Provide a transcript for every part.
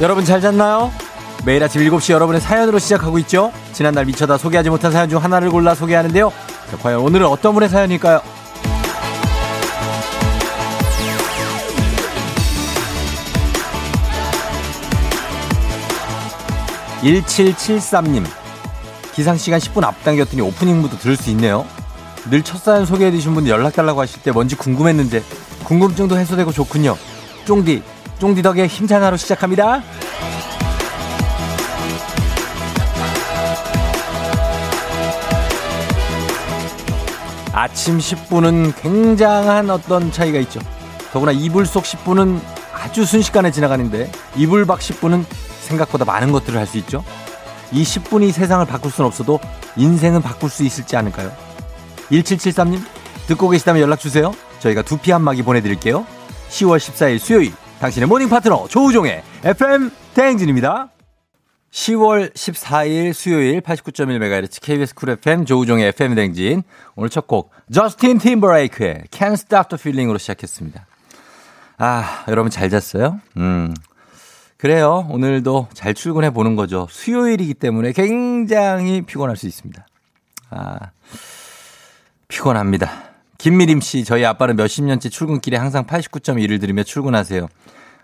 여러분 잘 잤나요? 매일 아침 7시 여러분의 사연으로 시작하고 있죠? 지난날 미쳐다 소개하지 못한 사연 중 하나를 골라 소개하는데요. 자, 과연 오늘은 어떤 분의 사연일까요? 1773님. 기상시간 10분 앞당겼더니 오프닝부터 들을 수 있네요. 늘 첫 사연 소개해주신 분 연락달라고 하실 때 뭔지 궁금했는데 궁금증도 해소되고 좋군요. 쫑디, 쫑디 덕에 힘찬 하루 시작합니다. 아침 10분은 굉장한 어떤 차이가 있죠. 더구나 이불 속 10분은 아주 순식간에 지나가는데 이불 밖 10분은 생각보다 많은 것들을 할 수 있죠. 이 10분이 세상을 바꿀 수는 없어도 인생은 바꿀 수 있을지 않을까요? 1773님 듣고 계시다면 연락 주세요. 저희가 두피 안마기 보내드릴게요. 10월 14일 수요일 당신의 모닝 파트너 조우종의 FM 대행진입니다. 10월 14일 수요일 89.1MHz KBS 쿨 FM 조우종의 FM 대행진 오늘 첫 곡 저스틴 팀버레이크의 Can't Stop the Feeling으로 시작했습니다. 아 여러분 잘 잤어요? 음 그래요 오늘도 잘 출근해 보는 거죠. 수요일이기 때문에 굉장히 피곤할 수 있습니다. 아 피곤합니다. 김미림 씨, 저희 아빠는 몇십 년째 출근길에 항상 89.1을 들으며 출근하세요.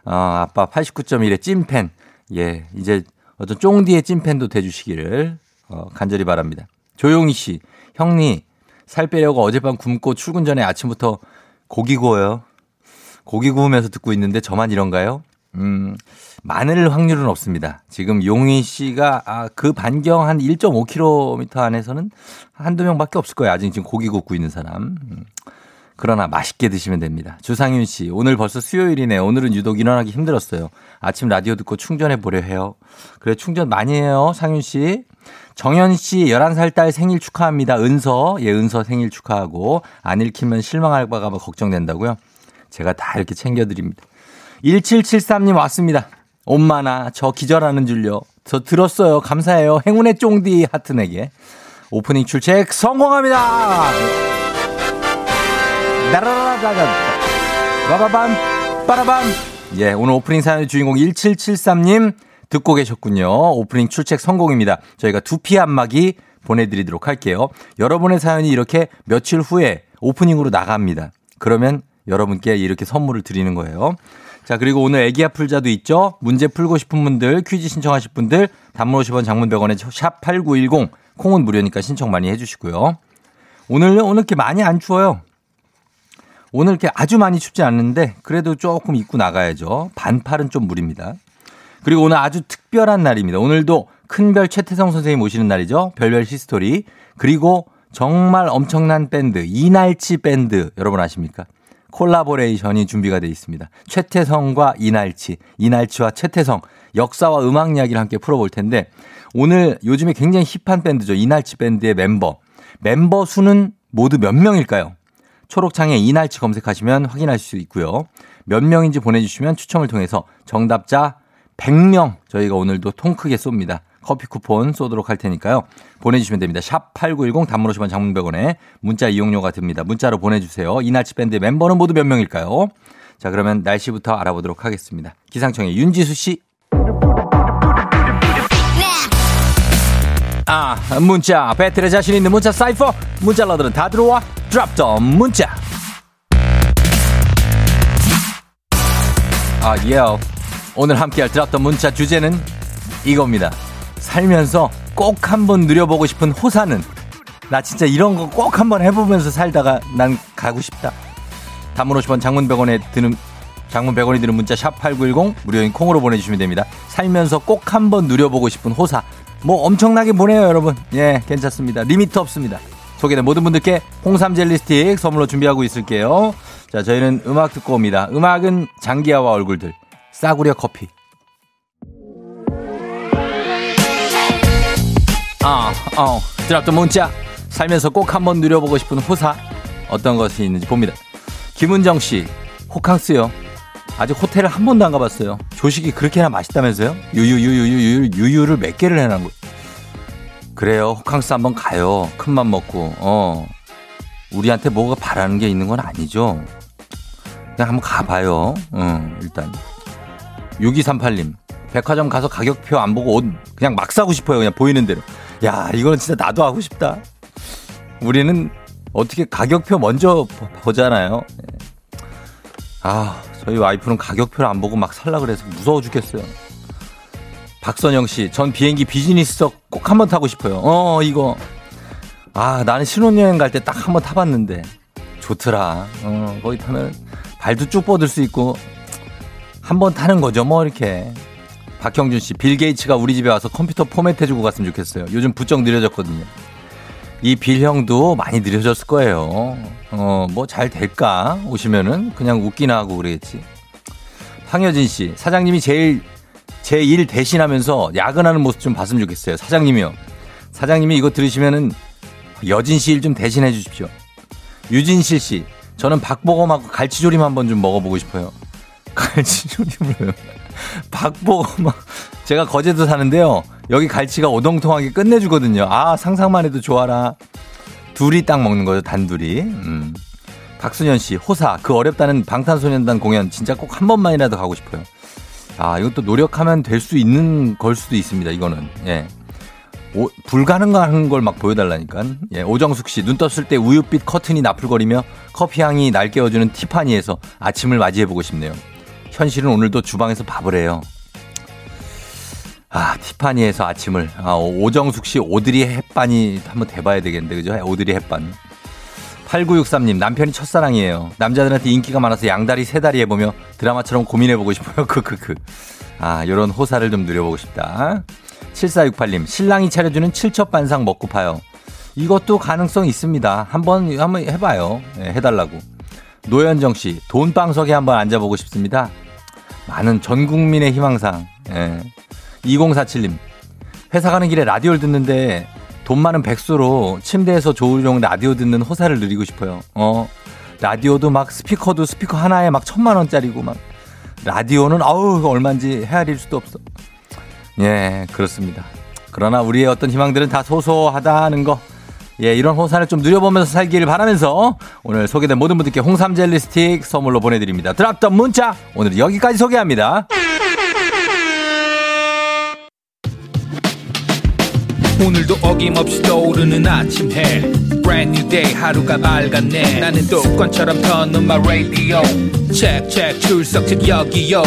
어, 아빠 89.1의 찐팬. 예, 이제 어떤 쫑디의 찐팬도 돼주시기를 어, 간절히 바랍니다. 조용희 씨, 형님, 살 빼려고 어젯밤 굶고 출근 전에 아침부터 고기 구워요. 고기 구우면서 듣고 있는데 저만 이런가요? 음, 많을 확률은 없습니다. 지금 용희 씨가 아, 그 반경 한 1.5km 안에서는 한두 명 밖에 없을 거예요. 아직 지금 고기 굽고 있는 사람. 음. 그러나 맛있게 드시면 됩니다. 주상윤 씨, 오늘 벌써 수요일이네. 오늘은 유독 일어나기 힘들었어요. 아침 라디오 듣고 충전해 보려 해요. 그래, 충전 많이 해요. 상윤 씨. 정현 씨, 11살 딸 생일 축하합니다. 은서. 예, 은서 생일 축하하고. 안 읽히면 실망할까봐 걱정된다고요? 제가 다 이렇게 챙겨드립니다. 1773님 왔습니다. 엄마나 저 기절하는 줄요. 저 들었어요. 감사해요. 행운의 쫑디 하트에게 오프닝 출첵 성공합니다. 나라라라라 빠바밤 빠라밤 예 오늘 오프닝 사연의 주인공 1773님 듣고 계셨군요. 오프닝 출첵 성공입니다. 저희가 두피 안마기 보내드리도록 할게요. 여러분의 사연이 이렇게 며칠 후에 오프닝으로 나갑니다. 그러면 여러분께 이렇게 선물을 드리는 거예요. 자, 그리고 오늘 애기 아플자도 있죠? 문제 풀고 싶은 분들, 퀴즈 신청하실 분들, 단문 50원 장문 100원에 샵8910, 콩은 무료니까 신청 많이 해주시고요. 오늘, 오늘 이렇게 많이 안 추워요. 오늘 이렇게 아주 많이 춥지 않는데, 그래도 조금 입고 나가야죠. 반팔은 좀 무리입니다. 그리고 오늘 아주 특별한 날입니다. 오늘도 큰별 최태성 선생님 오시는 날이죠. 별별 히스토리. 그리고 정말 엄청난 밴드, 이날치 밴드, 여러분 아십니까? 콜라보레이션이 준비가 되어 있습니다. 최태성과 이날치, 이날치와 최태성, 역사와 음악 이야기를 함께 풀어볼 텐데 오늘 요즘에 굉장히 힙한 밴드죠. 이날치 밴드의 멤버. 멤버 수는 모두 몇 명일까요? 초록창에 이날치 검색하시면 확인할 수 있고요. 몇 명인지 보내주시면 추첨을 통해서 정답자 100명 저희가 오늘도 통 크게 쏩니다. 커피 쿠폰 쏘도록 할 테니까요. 보내주시면 됩니다. 샵 8910 단문 50원 장문 100원에 문자 이용료가 듭니다. 문자로 보내주세요. 이날치 밴드의 멤버는 모두 몇 명일까요? 자 그러면 날씨부터 알아보도록 하겠습니다. 기상청의 윤지수 씨. 아 문자 배틀에 자신 있는 문자 사이퍼 문자러들은 다 들어와 드랍 더 문자 아 예. 오늘 함께할 드랍 더 문자 주제는 이겁니다. 살면서 꼭 한번 누려보고 싶은 호사는 나 진짜 이런 거 꼭 한번 해보면서 살다가 난 가고 싶다. 단문 50원 장문 100원에 드는 장문 100원이 드는 문자 샵 8910 무료인 콩으로 보내주시면 됩니다. 살면서 꼭 한번 누려보고 싶은 호사. 뭐 엄청나게 보내요 여러분. 예 괜찮습니다. limit 없습니다. 소개된 모든 분들께 홍삼 젤리 스틱 선물로 준비하고 있을게요. 자 저희는 음악 듣고 옵니다. 음악은 장기하와 얼굴들 싸구려 커피. 어, 어, 드랍던 문자. 살면서 꼭 한번 누려보고 싶은 호사. 어떤 것이 있는지 봅니다. 김은정 씨, 호캉스요. 아직 호텔을 한 번도 안 가봤어요. 조식이 그렇게나 맛있다면서요? 유유유유유유 유유를 몇 개를 해놓은 거. 그래요. 호캉스 한번 가요. 큰맘 먹고. 어. 우리한테 뭐가 바라는 게 있는 건 아니죠. 그냥 한번 가봐요. 어, 일단. 6238님. 백화점 가서 가격표 안 보고 옷 그냥 막 사고 싶어요. 그냥 보이는 대로. 야, 이거는 진짜 나도 하고 싶다. 우리는 어떻게 가격표 먼저 보잖아요. 예. 아, 저희 와이프는 가격표를 안 보고 막 살라 그래서 무서워 죽겠어요. 박선영 씨, 전 비행기 비즈니스석 꼭 한번 타고 싶어요. 어, 이거. 아, 나는 신혼여행 갈 때 딱 한번 타봤는데. 좋더라. 어, 거기 타면 발도 쭉 뻗을 수 있고. 한 번 타는 거죠, 뭐, 이렇게. 박형준 씨, 빌 게이츠가 우리 집에 와서 컴퓨터 포맷 해주고 갔으면 좋겠어요. 요즘 부쩍 느려졌거든요. 이 빌 형도 많이 느려졌을 거예요. 어, 뭐 잘 될까? 오시면은 그냥 웃기나 하고 그러겠지. 황여진 씨, 사장님이 제일 제 일 대신하면서 야근하는 모습 좀 봤으면 좋겠어요. 사장님이요. 사장님이 이거 들으시면은 여진 씨 일 좀 대신해 주십시오. 유진실 씨, 저는 박보검하고 갈치조림 한번 좀 먹어보고 싶어요. 갈치조림을 박보검 제가 거제도 사는데요. 여기 갈치가 오동통하게 끝내주거든요. 아 상상만 해도 좋아라. 둘이 딱 먹는 거죠 단둘이. 음. 박순현 씨 호사 그 어렵다는 방탄소년단 공연 진짜 꼭 한 번만이라도 가고 싶어요. 아 이것도 노력하면 될 수 있는 걸 수도 있습니다. 이거는 예. 오, 불가능한 걸 막 보여달라니까. 예, 오정숙 씨, 눈 떴을 때 우유빛 커튼이 나풀거리며 커피 향이 날 깨워주는 티파니에서 아침을 맞이해보고 싶네요. 현실은 오늘도 주방에서 밥을 해요. 아, 티파니에서 아침을. 아, 오정숙 씨 오드리 햇반이 한번 대봐야 되겠는데, 그죠? 오드리 햇반. 8963님, 남편이 첫사랑이에요. 남자들한테 인기가 많아서 양다리, 세다리 해보며 드라마처럼 고민해보고 싶어요. 크크크. 아, 요런 호사를 좀 누려보고 싶다. 7468님, 신랑이 차려주는 칠첩반상 먹고 파요. 이것도 가능성 있습니다. 한번, 한번 해봐요. 네, 해달라고. 노현정 씨, 돈방석에 한번 앉아보고 싶습니다. 많은 전 국민의 희망상. 예. 2047님, 회사 가는 길에 라디오를 듣는데 돈 많은 백수로 침대에서 조우종 라디오 듣는 호사를 누리고 싶어요. 어. 라디오도 막 스피커도 스피커 하나에 막 천만 원짜리고 막 라디오는 아우 얼마인지 헤아릴 수도 없어. 예, 그렇습니다. 그러나 우리의 어떤 희망들은 다 소소하다는 거. 예, 이런 호사를 좀 누려보면서 살기를 바라면서 오늘 소개된 모든 분들께 홍삼 젤리 스틱 선물로 보내드립니다. 드랍던 문자 오늘 여기까지 소개합니다. 오늘도 어김없이 떠오르는 아침 해 Brand new day 하루가 밝았네 나는 똑건처럼 터는 마 radio check check 출석 책 여기요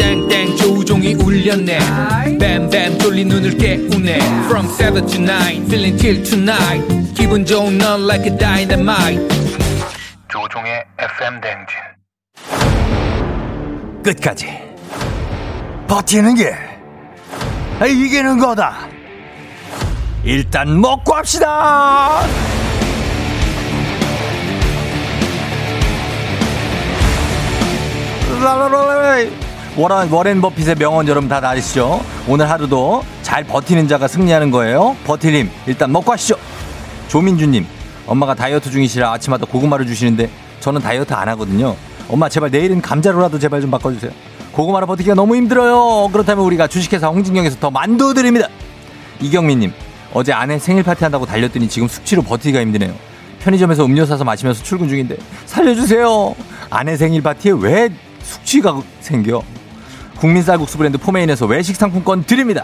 땡땡 조종이 울렸네. 뱀뱀 졸린 눈을 깨우네. From 7 to 9 feeling till tonight. 기분 좋은 넌 like a dynamite. 조종의 FM 댕진. 끝까지. 버티는 게 이기는 거다. 일단 먹고 합시다! 워런, 워렌 버핏의 명언 여러분 다 아시죠? 오늘 하루도 잘 버티는 자가 승리하는 거예요. 버티님, 일단 먹고 하시죠. 조민주님, 엄마가 다이어트 중이시라 아침마다 고구마를 주시는데 저는 다이어트 안 하거든요. 엄마 제발 내일은 감자로라도 제발 좀 바꿔주세요. 고구마로 버티기가 너무 힘들어요. 그렇다면 우리가 주식회사 홍진경에서 더 만두 드립니다. 이경민님, 어제 아내 생일 파티 한다고 달렸더니 지금 숙취로 버티기가 힘드네요. 편의점에서 음료 사서 마시면서 출근 중인데 살려주세요. 아내 생일 파티에 왜 숙취가 생겨? 국민 쌀국수 브랜드 포메인에서 외식 상품권 드립니다.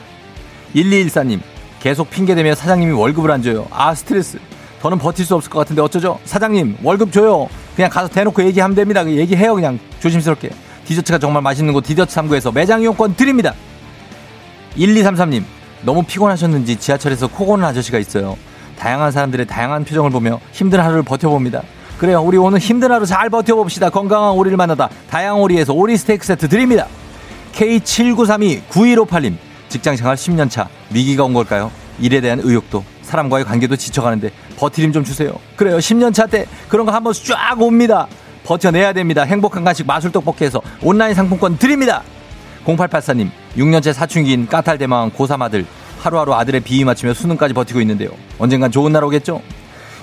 1214님 계속 핑계대며 사장님이 월급을 안 줘요. 아 스트레스. 더는 버틸 수 없을 것 같은데 어쩌죠? 사장님 월급 줘요. 그냥 가서 대놓고 얘기하면 됩니다. 얘기해요 그냥 조심스럽게. 디저트가 정말 맛있는 곳 디저트39에서 매장 이용권 드립니다. 1233님 너무 피곤하셨는지 지하철에서 코 고는 아저씨가 있어요. 다양한 사람들의 다양한 표정을 보며 힘든 하루를 버텨봅니다. 그래요. 우리 오늘 힘든 하루 잘 버텨봅시다. 건강한 오리를 만나다. 다양 오리에서 오리 스테이크 세트 드립니다. K7932-9158님. 직장 생활 10년 차. 위기가 온 걸까요? 일에 대한 의욕도 사람과의 관계도 지쳐가는데 버티림 좀 주세요. 그래요. 10년 차 때 그런 거 한번 쫙 옵니다. 버텨내야 됩니다. 행복한 간식 마술 떡볶이에서 온라인 상품권 드립니다. 0884님, 6년째 사춘기인 까탈 대망 고3 아들, 하루하루 아들의 비위 맞추며 수능까지 버티고 있는데요. 언젠간 좋은 날 오겠죠?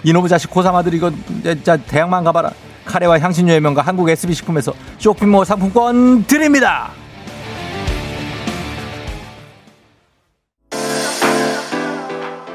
이놈의 자식 고3 아들 이거 진짜 대학만 가봐라. 카레와 향신료의 명가 한국 SB식품에서 쇼핑몰 상품권 드립니다.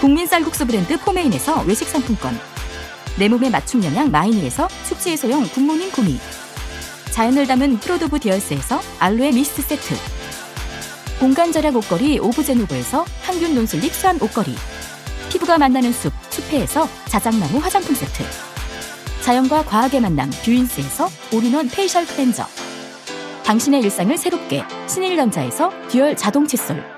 국민 쌀국수 브랜드 포메인에서 외식 상품권. 내 몸에 맞춤 영양 마이니에서 숙취 해소용 굿모닝 구미. 자연을 담은 프로도브 디얼스에서 알로에 미스트 세트. 공간 절약 옷걸이 오브제노브에서 항균 non-slip 수한 옷걸이. 피부가 만나는 숲, 숲회에서 자작나무 화장품 세트. 자연과 과학의 만남 뷰인스에서 올인원 facial 클렌저. 당신의 일상을 새롭게 신일전자에서 듀얼 자동 칫솔.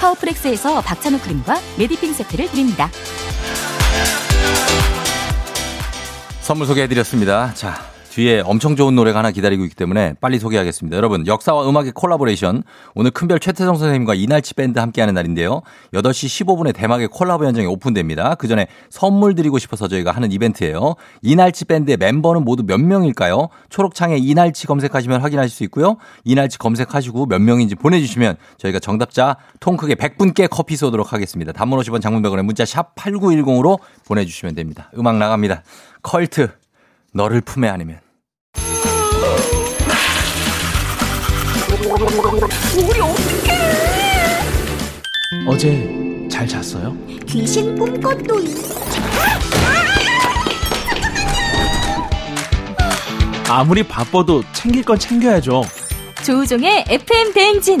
파워프렉스에서 박찬호 크림과 메디핑 세트를 드립니다. 선물 소개해드렸습니다. 자, 뒤에 엄청 좋은 노래가 하나 기다리고 있기 때문에 빨리 소개하겠습니다. 여러분, 역사와 음악의 콜라보레이션. 오늘 큰별 최태성 선생님과 이날치 밴드 함께하는 날인데요. 8시 15분에 대망의 콜라보 현장이 오픈됩니다. 그 전에 선물 드리고 싶어서 저희가 하는 이벤트예요. 이날치 밴드의 멤버는 모두 몇 명일까요? 초록창에 이날치 검색하시면 확인하실 수 있고요. 이날치 검색하시고 몇 명인지 보내주시면 저희가 정답자 통 크게 100분께 커피 쏘도록 하겠습니다. 단문 50원 장문백원에 문자 샵 8910으로 보내주시면 됩니다. 음악 나갑니다. 컬트. 너를 품에 안으면. 우리 어떡해 어제 잘 잤어요? 귀신 꿈꿨도이 아무리 바빠도 챙길 건 챙겨야죠. 조우종의 FM 대행진.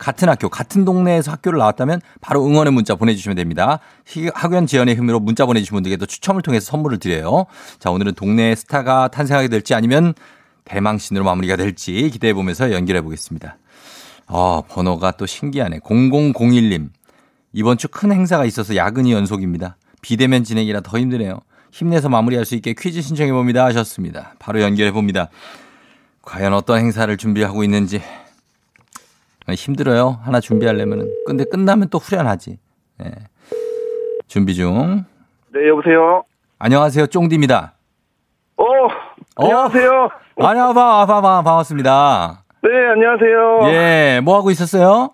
같은 학교, 같은 동네에서 학교를 나왔다면 바로 응원의 문자 보내주시면 됩니다. 학연 지연의 힘으로 문자 보내주신 분들께도 추첨을 통해서 선물을 드려요. 자, 오늘은 동네 스타가 탄생하게 될지 아니면 대망신으로 마무리가 될지 기대해 보면서 연결해 보겠습니다. 어, 번호가 또 신기하네. 0001님. 이번 주 큰 행사가 있어서 야근이 연속입니다. 비대면 진행이라 더 힘드네요. 힘내서 마무리할 수 있게 퀴즈 신청해 봅니다 하셨습니다. 바로 연결해 봅니다. 과연 어떤 행사를 준비하고 있는지 힘들어요. 하나 준비하려면은. 근데 끝나면 또 후련하지. 네. 준비 중. 네, 여보세요? 안녕하세요. 쫑디입니다. 어, 안녕하세요. 어, 안녕하세요. 반, 반갑습니다. 네, 안녕하세요. 예, 뭐 하고 있었어요?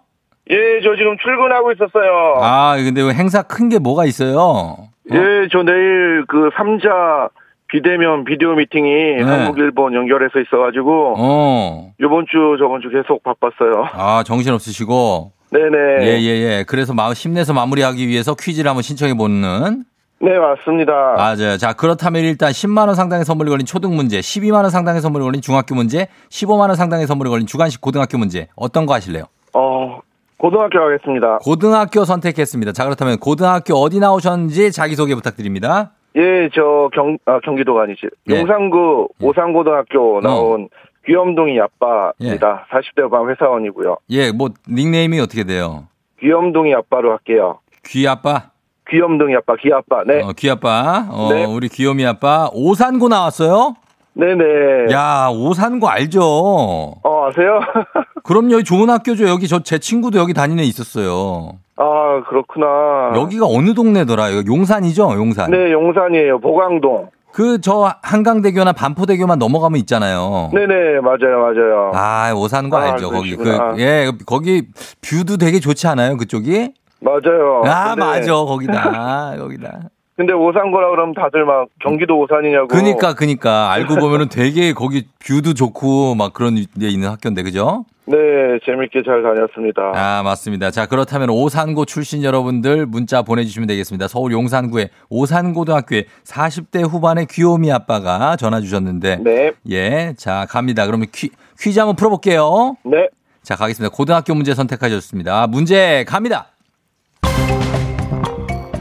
예, 저 지금 출근하고 있었어요. 아, 근데 행사 큰 게 뭐가 있어요? 어? 예, 저 내일 그 3자 비대면 비디오 미팅이 네. 한국, 일본 연결해서 있어가지고, 어. 요번 주, 저번 주 계속 바빴어요. 아, 정신 없으시고. 네네. 예, 예, 예. 그래서 마음 힘내서 마무리하기 위해서 퀴즈를 한번 신청해 보는. 네, 맞습니다. 맞아요. 자, 그렇다면 일단 10만 원 상당의 선물이 걸린 초등 문제, 12만 원 상당의 선물이 걸린 중학교 문제, 15만 원 상당의 선물이 걸린 주간식 고등학교 문제. 어떤 거 하실래요? 어, 고등학교 가겠습니다. 고등학교 선택했습니다. 자, 그렇다면 고등학교 어디 나오셨는지 자기 소개 부탁드립니다. 예, 저 경, 아, 경기도가 아니지. 예. 용산구 예. 오산고등학교 나온 귀염둥이 아빠입니다. 40대 후반 회사원이고요. 예, 뭐 닉네임이 어떻게 돼요? 귀염둥이 아빠로 할게요. 귀 아빠? 귀염둥이 아빠, 귀 아빠. 네. 어, 귀 아빠. 어, 네. 우리 귀요미 아빠. 오산고 나왔어요? 네네. 야, 오산고 알죠? 어, 아세요? 그럼요. 여기 좋은 학교죠. 여기 저 제 친구도 여기 다니는 애 있었어요. 아, 그렇구나. 여기가 어느 동네더라? 용산이죠? 용산. 네, 용산이에요. 보광동. 그 저 한강대교나 반포대교만 넘어가면 있잖아요. 네네, 맞아요, 맞아요. 아, 오산고 아, 알죠. 거기 그 그러시구나. 예, 거기 뷰도 되게 좋지 않아요? 그쪽이? 맞아요. 아, 근데- 맞아. 거기다. 거기다. 근데 오산고라 그러면 다들 막 경기도 오산이냐고. 그니까 그니까 알고 보면은 되게 거기 뷰도 좋고 막 그런 데 있는 학교인데 그죠? 네, 재밌게 잘 다녔습니다. 아, 맞습니다. 자, 그렇다면 오산고 출신 여러분들 문자 보내주시면 되겠습니다. 서울 용산구의 오산고등학교에 40대 후반의 귀요미 아빠가 전화 주셨는데. 네, 예. 자, 갑니다. 그러면 퀴, 퀴즈 한번 풀어볼게요. 네, 자, 가겠습니다. 고등학교 문제 선택하셨습니다. 문제 갑니다.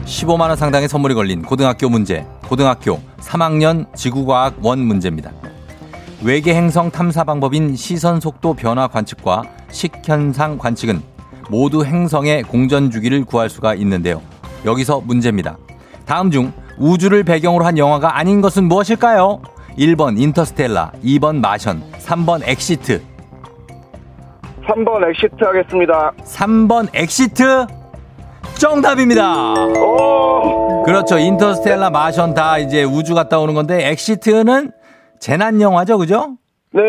15만원 상당의 선물이 걸린 고등학교 문제. 고등학교 3학년 지구과학 원 문제입니다. 외계 행성 탐사 방법인 시선 속도 변화 관측과 식현상 관측은 모두 행성의 공전 주기를 구할 수가 있는데요. 여기서 문제입니다. 다음 중 우주를 배경으로 한 영화가 아닌 것은 무엇일까요? 1번 인터스텔라, 2번 마션, 3번 엑시트. 3번 엑시트 하겠습니다. 3번 엑시트 정답입니다. 오, 그렇죠. 인터스텔라 마션 다 이제 우주 갔다 오는 건데 엑시트는 재난 영화죠, 그죠? 네,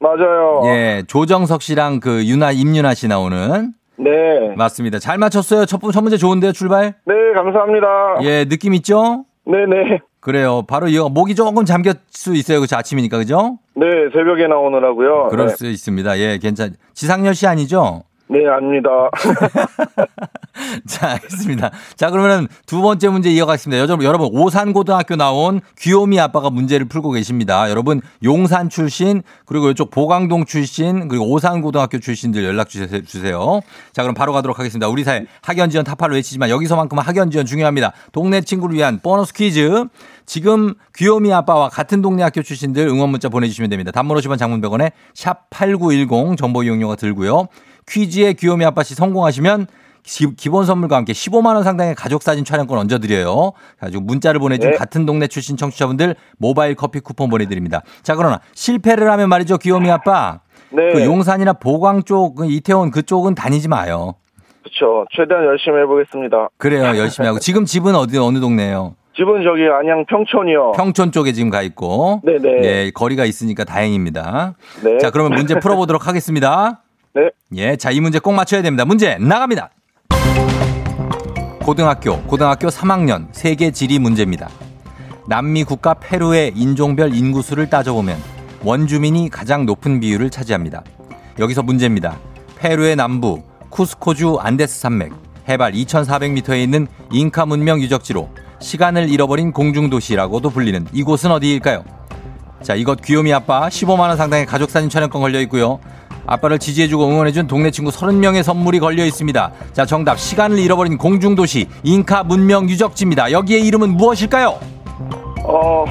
마- 맞아요. 예, 조정석 씨랑 그 유나 임윤아 씨 나오는 네, 맞습니다. 잘 맞췄어요. 첫, 번- 첫 문제 좋은데요, 출발? 네, 감사합니다. 예, 느낌 있죠? 네, 네, 그래요. 바로 이거 목이 조금 잠겼 수 있어요. 그죠? 아침이니까 그죠? 네, 새벽에 나오느라고요. 그럴 네, 수 있습니다. 예, 괜찮. 지상렬 씨 아니죠? 네, 아닙니다. 자, 알겠습니다. 자, 그러면 두 번째 문제 이어가겠습니다. 여러분, 여러분, 오산고등학교 나온 귀요미 아빠가 문제를 풀고 계십니다. 여러분, 용산 출신, 그리고 이쪽 보강동 출신, 그리고 오산고등학교 출신들 연락 주세- 주세요. 자, 그럼 바로 가도록 하겠습니다. 우리 사회 학연 지원 타파를 외치지만 여기서만큼은 학연 지원 중요합니다. 동네 친구를 위한 보너스 퀴즈. 지금 귀요미 아빠와 같은 동네 학교 출신들 응원 문자 보내주시면 됩니다. 단문 50원 장문 100원에 샵8910 정보 이용료가 들고요. 퀴즈에 귀요미 아빠 씨 성공하시면 기, 기본 선물과 함께 15만 원 상당의 가족 사진 촬영권 얹어 드려요. 가지고 문자를 보내준 네. 같은 동네 출신 청취자분들 모바일 커피 쿠폰 보내 드립니다. 자 그러나 실패를 하면 말이죠, 귀요미 아빠. 네, 그 용산이나 보광 쪽, 그 이태원 그쪽은 다니지 마요. 그렇죠. 최대한 열심히 해보겠습니다. 그래요, 열심히 하고. 지금 집은 어디 어느 동네예요? 집은 저기 안양 평촌이요. 평촌 쪽에 지금 가 있고. 네네. 예, 거리가 있으니까 다행입니다. 네. 자, 그러면 문제 풀어보도록 하겠습니다. 네, 예, 자, 이 문제 꼭 맞춰야 됩니다. 문제 나갑니다. 고등학교, 고등학교 3학년 세계 지리 문제입니다. 남미 국가 페루의 인종별 인구수를 따져보면 원주민이 가장 높은 비율을 차지합니다. 여기서 문제입니다. 페루의 남부 쿠스코주 안데스 산맥 해발 2,400m에 있는 잉카 문명 유적지로 시간을 잃어버린 공중도시라고도 불리는 이곳은 어디일까요? 자, 이것 귀요미 아빠 15만원 상당의 가족 사진 촬영권 걸려 있고요. 아빠를 지지해주고 응원해준 동네 친구 30명의 선물이 걸려 있습니다. 자, 정답. 시간을 잃어버린 공중도시, 잉카 문명 유적지입니다. 여기의 이름은 무엇일까요? 어,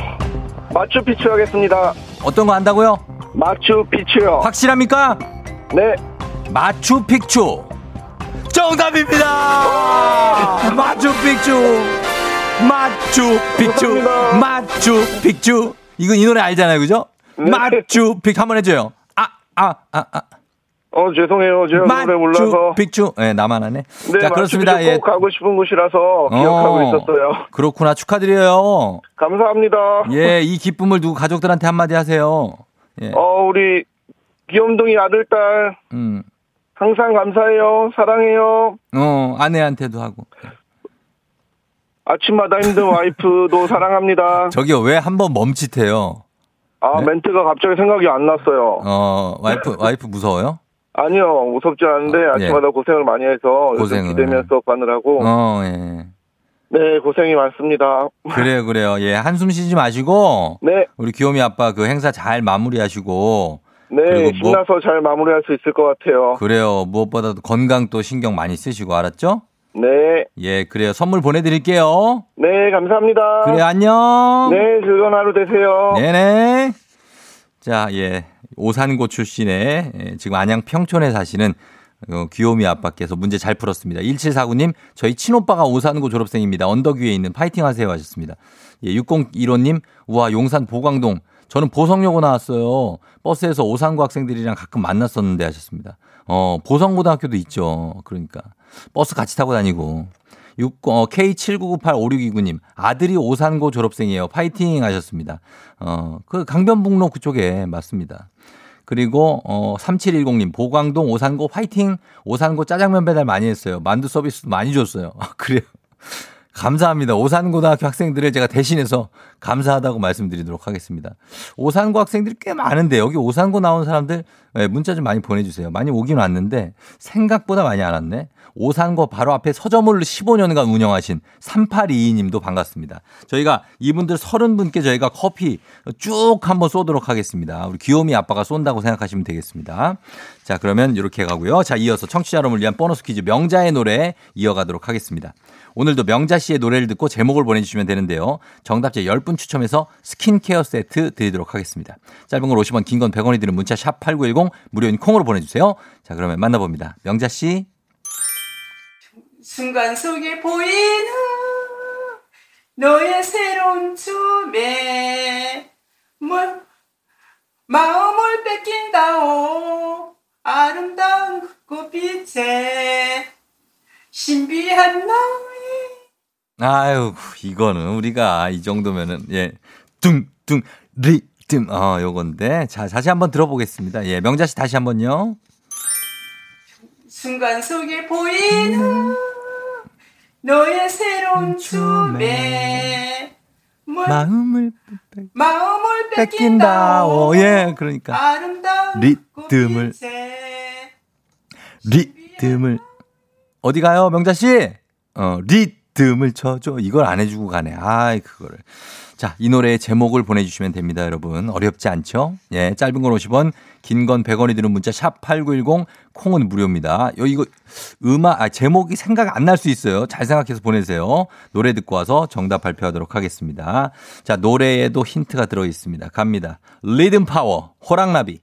마추픽추 하겠습니다. 어떤 거 한다고요? 마추픽추요. 확실합니까? 네, 마추픽추. 정답입니다! 마추픽추! 마추픽추! 마추픽추! 이거 이 노래 알잖아요, 그죠? 네. 마추픽 한번 해줘요. 아, 아, 아, 아. 어, 죄송해요. 제가 노래 몰라서. 마추픽추. 예, 나만 하네. 네, 자, 그렇습니다. 예. 꼭 가고 싶은 곳이라서 기억하고 어, 있었어요. 그렇구나. 축하드려요. 감사합니다. 예, 이 기쁨을 두고 가족들한테 한마디 하세요. 예. 어, 우리 귀염둥이 아들딸 음. 항상 감사해요. 사랑해요. 어, 아내한테도 하고. 아침마다 힘든 와이프도 사랑합니다. 저기요, 왜 한번 멈칫해요? 아, 네? 멘트가 갑자기 생각이 안 났어요. 어, 와이프, 와이프 무서워요? 아니요, 무섭지 않은데 어, 아침마다 고생을 많이 해서 고생을. 비대면 수업 하느라고 어, 예. 네 고생이 많습니다. 그래요, 그래요. 예, 한숨 쉬지 마시고, 네, 우리 귀요미 아빠 그 행사 잘 마무리하시고, 네 그리고 뭐- 신나서 잘 마무리할 수 있을 것 같아요. 그래요. 무엇보다도 건강 또 신경 많이 쓰시고, 알았죠? 네, 예, 그래요. 선물 보내드릴게요. 네 감사합니다. 그래, 안녕. 네 즐거운 하루 되세요. 네네. 자, 예. 오산고 출신의 예, 지금 안양 평촌에 사시는 어, 귀요미 아빠께서 문제 잘 풀었습니다. 1749님, 저희 친오빠가 오산고 졸업생입니다. 언덕 위에 있는 파이팅 하세요 하셨습니다. 예, 6015님, 우와, 용산 보광동. 저는 보성여고 나왔어요. 버스에서 오산고 학생들이랑 가끔 만났었는데 하셨습니다. 어, 보성고등학교도 있죠. 그러니까. 버스 같이 타고 다니고. 6, 어, K79985629님, 아들이 오산고 졸업생이에요. 파이팅 하셨습니다. 어, 그 강변북로 그쪽에 맞습니다. 그리고 어 3710님 보광동 오산고 화이팅 오산고 짜장면 배달 많이 했어요 만두 서비스도 많이 줬어요 아, 그래요 감사합니다 오산고등학교 학생들을 제가 대신해서 감사하다고 말씀드리도록 하겠습니다 오산고 학생들이 꽤 많은데 여기 오산고 나온 사람들 예, 문자 좀 많이 보내주세요 많이 오긴 왔는데 생각보다 많이 안 왔네 오산고 바로 앞에 서점을 15년간 운영하신 3822님도 반갑습니다. 저희가 이분들 30분께 저희가 커피 쭉 한번 쏘도록 하겠습니다. 우리 귀요미 아빠가 쏜다고 생각하시면 되겠습니다. 자, 그러면 이렇게 가고요. 자, 이어서 청취자 여러분을 위한 보너스 퀴즈 명자의 노래 이어가도록 하겠습니다. 오늘도 명자 씨의 노래를 듣고 제목을 보내주시면 되는데요. 정답자 10분 추첨해서 스킨케어 세트 드리도록 하겠습니다. 짧은 걸 50원, 긴 건 100원이 드는 문자 샵 8910 무료인 콩으로 보내주세요. 자, 그러면 만나봅니다. 명자 씨. 순간 속에 보이는 너의 새로운 춤에 뭘 마음을 뺏긴다오 아름다운 꽃빛에 신비한 너의 아유, 이거는 우리가 이 정도면은, 예, 뚱, 뚱, 리듬, 어, 요건데. 자, 다시 한번 들어보겠습니다. 예, 명자 씨 다시 한 번요. 순간 속에 보이는 너의 새로운 춤에 뭘 마음을 마음을 뺏긴다. 오, 예, 그러니까. 리듬을. 리듬을. 어디 가요, 명자 씨? 어, 리듬을 쳐줘. 이걸 안 해주고 가네. 아이, 그거를. 자, 이 노래의 제목을 보내주시면 됩니다, 여러분. 어렵지 않죠? 예, 짧은 건 50원, 긴 건 100원이 드는 문자 샵 8910, 콩은 무료입니다. 요, 이거, 음악, 아, 제목이 생각 안 날 수 있어요. 잘 생각해서 보내세요. 노래 듣고 와서 정답 발표하도록 하겠습니다. 자, 노래에도 힌트가 들어 있습니다. 갑니다. 리듬 파워, 호랑나비.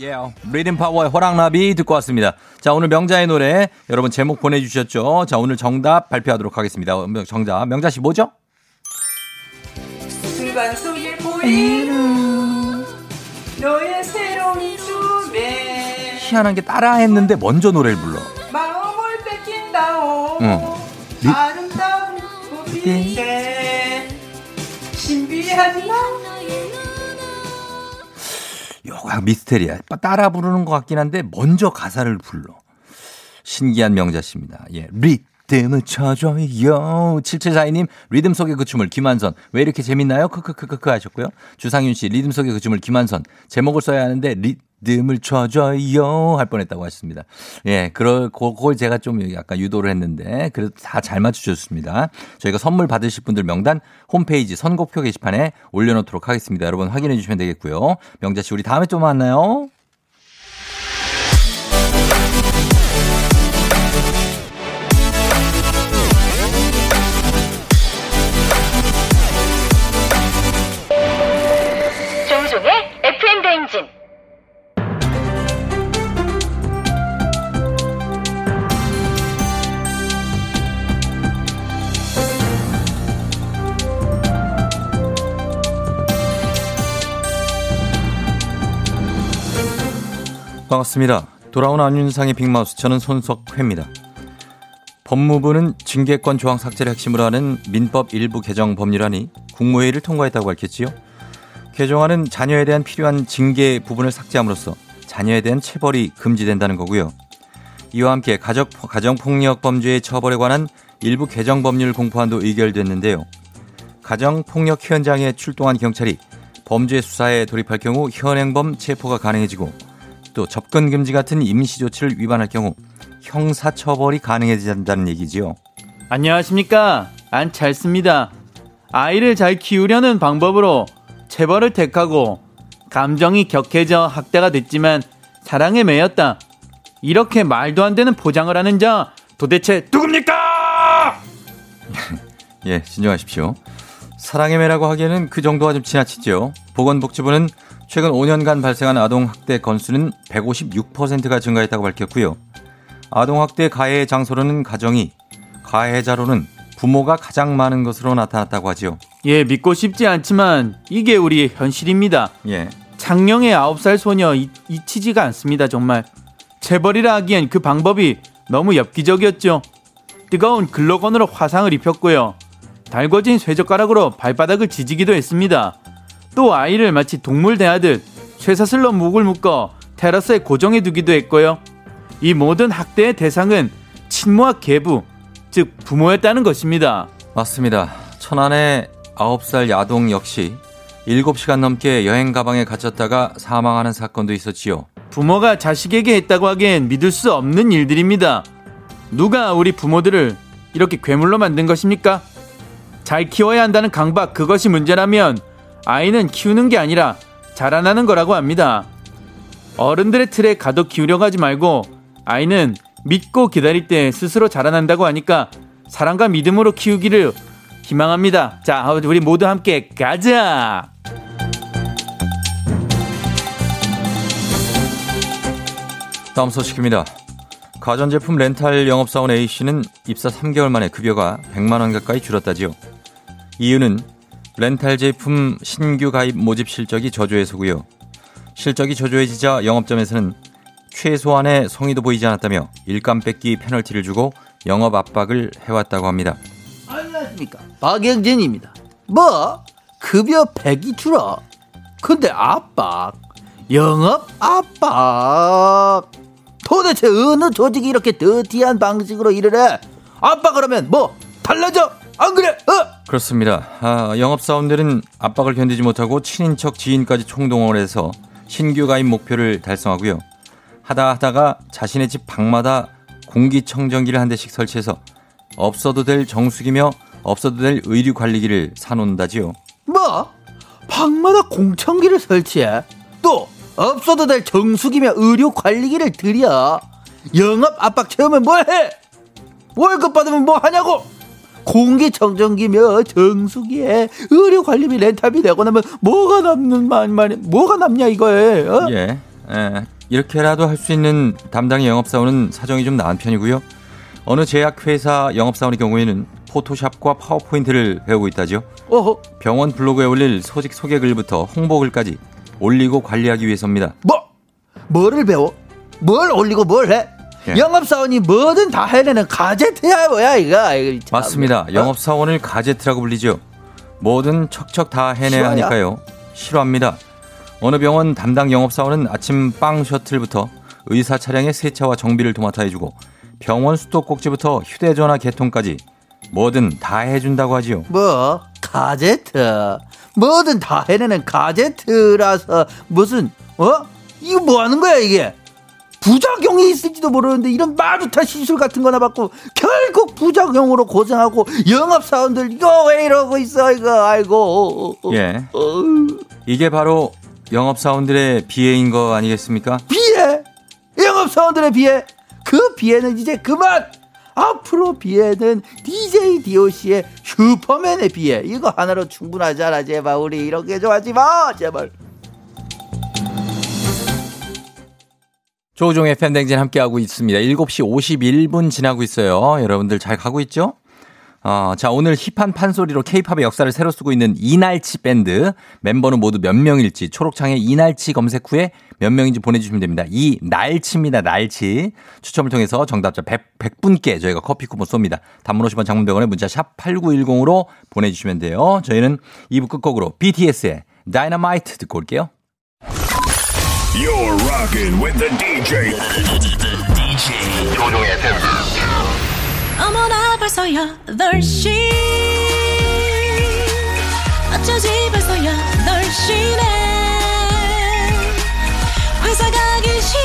예, 리듬 파워의 호랑나비 듣고 왔습니다. 자, 오늘 명자의 노래 여러분 제목 보내주셨죠? 자, 오늘 정답 발표하도록 하겠습니다. 어, 명- 정답. 명자 씨 뭐죠? 순간 속에 보이는 너의 새로운 춤에 희한한 게 따라 했는데 먼저 노래를 불러. 마음을 뺏긴다오 응. 리- 아름다운 꽃빛에 신비한 너 요거 미스테리야. 따라 부르는 것 같긴 한데 먼저 가사를 불러. 신기한 명자 씨입니다. 예. 리 듬을 쳐줘요. 7742님, 리듬 속의 그 춤을 김한선. 왜 이렇게 재밌나요? 크크크크크 하셨고요. 주상윤 씨, 리듬 속의 그 춤을 김한선. 제목을 써야 하는데, 리 듬을 쳐줘요. 할 뻔했다고 하셨습니다. 예, 그럴, 그걸 제가 좀 약간 유도를 했는데, 그래도 다 잘 맞춰주셨습니다. 저희가 선물 받으실 분들 명단 홈페이지 선곡표 게시판에 올려놓도록 하겠습니다. 여러분 확인해 주시면 되겠고요. 명자 씨, 우리 다음에 또 만나요. 반갑습니다. 돌아온 안윤상의 빅마우스 저는 손석회입니다. 법무부는 징계권 조항 삭제를 핵심으로 하는 민법 일부 개정 법률안이 국무회의를 통과했다고 밝혔지요. 개정안은 자녀에 대한 필요한 징계 부분을 삭제함으로써 자녀에 대한 체벌이 금지된다는 거고요. 이와 함께 가족, 가정폭력 범죄의 처벌에 관한 일부 개정 법률 공포안도 의결됐는데요. 가정폭력 현장에 출동한 경찰이 범죄 수사에 돌입할 경우 현행범 체포가 가능해지고 또 접근 금지 같은 임시 조치를 위반할 경우 형사 처벌이 가능해진다는 얘기지요. 안녕하십니까 안찰습니다. 아이를 잘 키우려는 방법으로 체벌을 택하고 감정이 격해져 학대가 됐지만 사랑에 매였다. 이렇게 말도 안 되는 포장을 하는 자 도대체 누굽니까? 예, 진정하십시오. 사랑의 매라고 하기에는 그 정도가 좀 지나치죠. 보건복지부는 최근 5년간 발생한 아동학대 건수는 156%가 증가했다고 밝혔고요. 아동학대 가해 장소로는 가정이, 가해자로는 부모가 가장 많은 것으로 나타났다고 하지요. 예, 믿고 싶지 않지만 이게 우리의 현실입니다. 예. 창녕의 9살 소녀 이, 잊히지가 않습니다, 정말. 재벌이라 하기엔 그 방법이 너무 엽기적이었죠. 뜨거운 글로건으로 화상을 입혔고요. 달궈진 쇠젓가락으로 발바닥을 지지기도 했습니다. 또 아이를 마치 동물 대하듯 쇠사슬로 목을 묶어 테라스에 고정해 두기도 했고요. 이 모든 학대의 대상은 친모와 계부, 즉 부모였다는 것입니다. 맞습니다. 천안의 9살 야동 역시 7시간 넘게 여행 가방에 갇혔다가 사망하는 사건도 있었지요. 부모가 자식에게 했다고 하기엔 믿을 수 없는 일들입니다. 누가 우리 부모들을 이렇게 괴물로 만든 것입니까? 잘 키워야 한다는 강박 그것이 문제라면 아이는 키우는 게 아니라 자라나는 거라고 합니다. 어른들의 틀에 가둬 키우려고 하지 말고 아이는 믿고 기다릴 때 스스로 자라난다고 하니까 사랑과 믿음으로 키우기를 희망합니다. 자, 우리 모두 함께 가자! 다음 소식입니다. 가전제품 렌탈 영업사원 A씨는 입사 3개월 만에 급여가 100만원 가까이 줄었다지요. 이유는 렌탈 제품 신규 가입 모집 실적이 저조해서고요. 실적이 저조해지자 영업점에서는 최소한의 성의도 보이지 않았다며 일감 뺏기 페널티를 주고 영업 압박을 해왔다고 합니다. 안녕하십니까? 박영진입니다. 뭐? 급여 100이 줄어? 근데 압박 영업 압박. 도대체 어느 조직이 이렇게 더티한 방식으로 일을 해? 압박을 하면 뭐 달라져 안 그래 어? 그렇습니다. 아, 영업사원들은 압박을 견디지 못하고 친인척 지인까지 총동원을 해서 신규 가입 목표를 달성하고요. 하다 하다가 자신의 집 방마다 공기청정기를 한 대씩 설치해서 없어도 될 정수기며 없어도 될 의류 관리기를 사놓는다지요. 뭐 방마다 공청기를 설치해 또 없어도 될 정수기며 의료 관리기를 들여 영업 압박 채우면 뭐해 월급 받으면 뭐 하냐고 공기청정기며 정수기에 의료 관리비 렌탈비 내고 나면 뭐가 남는 말 말이 뭐가 남냐 이거에 어? 예. 에, 이렇게라도 할 수 있는 담당 영업사원은 사정이 좀 나은 편이고요. 어느 제약회사 영업사원의 경우에는 포토샵과 파워포인트를 배우고 있다죠. 어허 병원 블로그에 올릴 소식 소개글부터 홍보글까지 올리고 관리하기 위해서입니다. 뭐 뭐를 배워 뭘 올리고 뭘 해? 예. 영업사원이 뭐든 다 해내는 가제트야 뭐야 이거. 맞습니다. 어? 영업사원을 가제트라고 불리죠. 뭐든 척척 다 해내야 싫어요? 하니까요. 싫어합니다. 어느 병원 담당 영업사원은 아침 빵 셔틀부터 의사 차량의 세차와 정비를 도맡아 해주고 병원 수도 꼭지부터 휴대전화 개통까지 뭐든 다 해준다고 하지요. 뭐 가제트 뭐든 다 해내는 가제트라서 무슨 어 이거 뭐 하는 거야 이게 부작용이 있을지도 모르는데 이런 마루타 시술 같은 거나 받고 결국 부작용으로 고생하고 영업 사원들 이거 왜 이러고 있어 이거. 아이고. 예. 어, 이게 바로 영업 사원들의 비애인 거 아니겠습니까? 비해 영업 사원들의 비해 그 비해는 이제 그만! 앞으로 비해는 DJ DOC의 슈퍼맨의 비해 이거 하나로 충분하잖아 제발. 우리 이렇게 좀 하지 마 제발 조종의 팬댕진 함께하고 있습니다. 7시 51분 지나고 있어요. 여러분들 잘 가고 있죠? 어, 자, 오늘 힙한 판소리로 케이팝의 역사를 새로 쓰고 있는 이날치 밴드. 멤버는 모두 몇 명일지 초록창에 이날치 검색 후에 몇 명인지 보내주시면 됩니다. 이날치입니다. 날치. 추첨을 통해서 정답자 100, 100분께 저희가 커피 쿠폰 쏩니다. 단문 50원 장문병원에 문자 샵 8910으로 보내주시면 돼요. 저희는 2부 끝곡으로 BTS의 다이너마이트 듣고 올게요. You're rocking with the DJ. DJ. 조종의 팬. 어머나 벌써 8시 어쩌지 벌써 8시네 뺏어가기 싫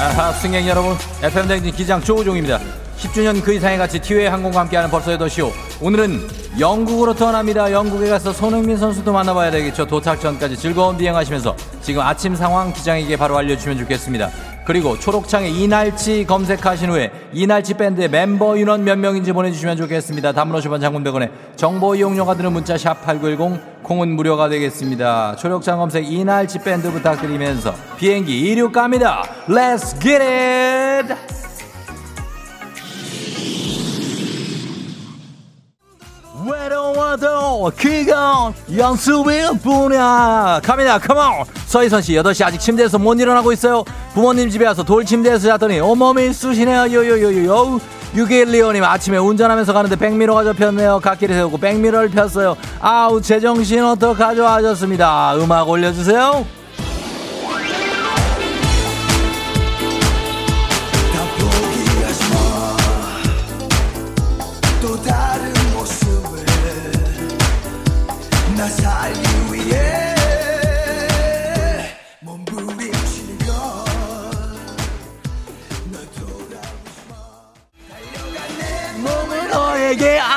아하, 승객 여러분, FM 댕진 기장 조우종입니다. 10주년 그 이상의 가치 티웨이 항공과 함께하는 벌써 8시오. 오늘은 영국으로 떠납니다. 영국에 가서 손흥민 선수도 만나봐야 되겠죠. 도착 전까지 즐거운 비행하시면서 지금 아침 상황 기장에게 바로 알려주시면 좋겠습니다. 그리고 초록창에 이날치 검색하신 후에 이날치 밴드의 멤버 인원 몇 명인지 보내주시면 좋겠습니다. 담으로 10원 장군 100원에 정보 이용료가 드는 문자 샵 8910 콩은 무료가 되겠습니다. 초록창 검색 이날치 밴드 부탁드리면서 비행기 이륙 갑니다. Let's get it! 외로 워도 그건 연습일 뿐이야. 갑니다. 컴온 서희선 씨 8시 아직 침대에서 못 일어나고 있어요. 부모님 집에 와서 돌 침대에서 잤더니 온몸이 쑤시네요. 요요요요 612호님 아침에 운전하면서 가는데 백미러가 접혔네요. 갓길에 세우고 백미러를 폈어요. 아우 제정신 어떡하죠? 하셨습니다. 음악 올려주세요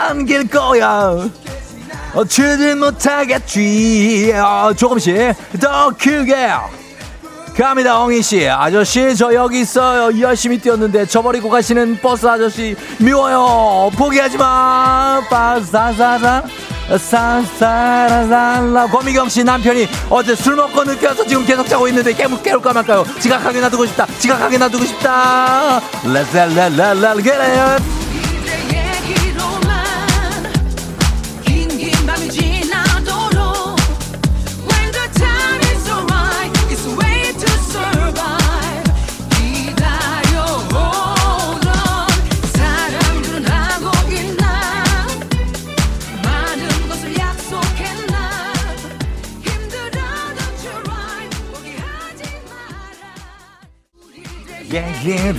안길 거야. 어쩌지 못하겠지 어, 조금씩 더 크게. 갑니다 엉이씨. 아저씨 저 여기 있어요. 열심히 뛰었는데 저버리고 가시는 버스 아저씨 미워요. 포기하지 마. 빠사사사 사사라살라. 고미경 씨 남편이 어제 술 먹고 늦게와서 지금 계속 자고 있는데 깨물 깨울까 말까요? 지각하게 놔두고 싶다. 지각하게 놔두고 싶다. 라살라라라 그래요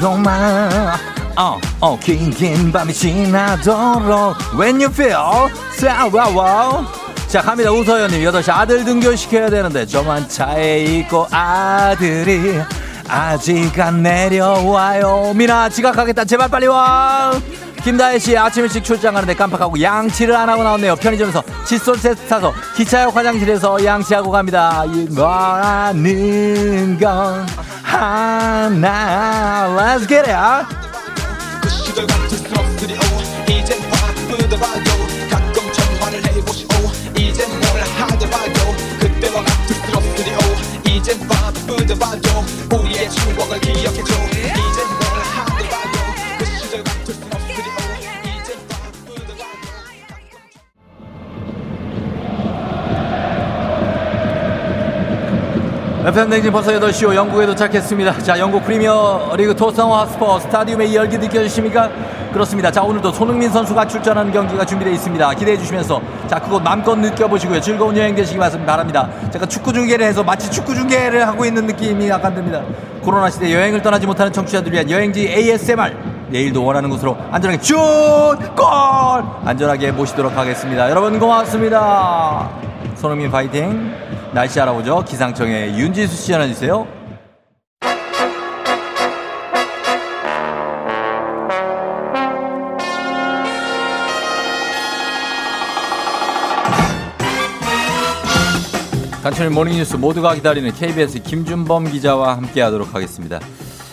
얘기로만 어, 어, 긴긴 밤이 지나도록. When you feel 싸와와 자 갑니다. 우서연님 8시 아들 등교시켜야 되는데 저만 차에 있고 아들이 아직 안 내려와요. 미나 지각하겠다. 제발 빨리 와. 김다혜 씨 아침 일찍 출장 가는데 깜빡하고 양치를 안 하고 나왔네요. 편의점에서 칫솔 세트 사서 기차역 화장실에서 양치하고 갑니다. 이 뭐라는 건 하나. Let's get it 그 이젠 바쁘더라도 우리의 추억을 기억해줘 FM 댕진 벌써 8시오 영국에 도착했습니다. 자, 영국 프리미어 리그 토스타워 핫스퍼 스타디움의 열기 느껴지십니까? 그렇습니다. 자, 오늘도 손흥민 선수가 출전하는 경기가 준비되어 있습니다. 기대해 주시면서 자, 그곳 마음껏 느껴보시고요. 즐거운 여행 되시기 바랍니다. 제가 축구 중계를 해서 마치 축구 중계를 하고 있는 느낌이 약간 듭니다. 코로나 시대 여행을 떠나지 못하는 청취자들을 위한 여행지 ASMR. 내일도 원하는 곳으로 안전하게 슛! 골! 안전하게 모시도록 하겠습니다. 여러분 고맙습니다. 손흥민 파이팅! 날씨 알아보죠. 기상청의 윤지수 씨 전해주세요. 간추린 모닝뉴스 모두가 기다리는 KBS 김준범 기자와 함께하도록 하겠습니다.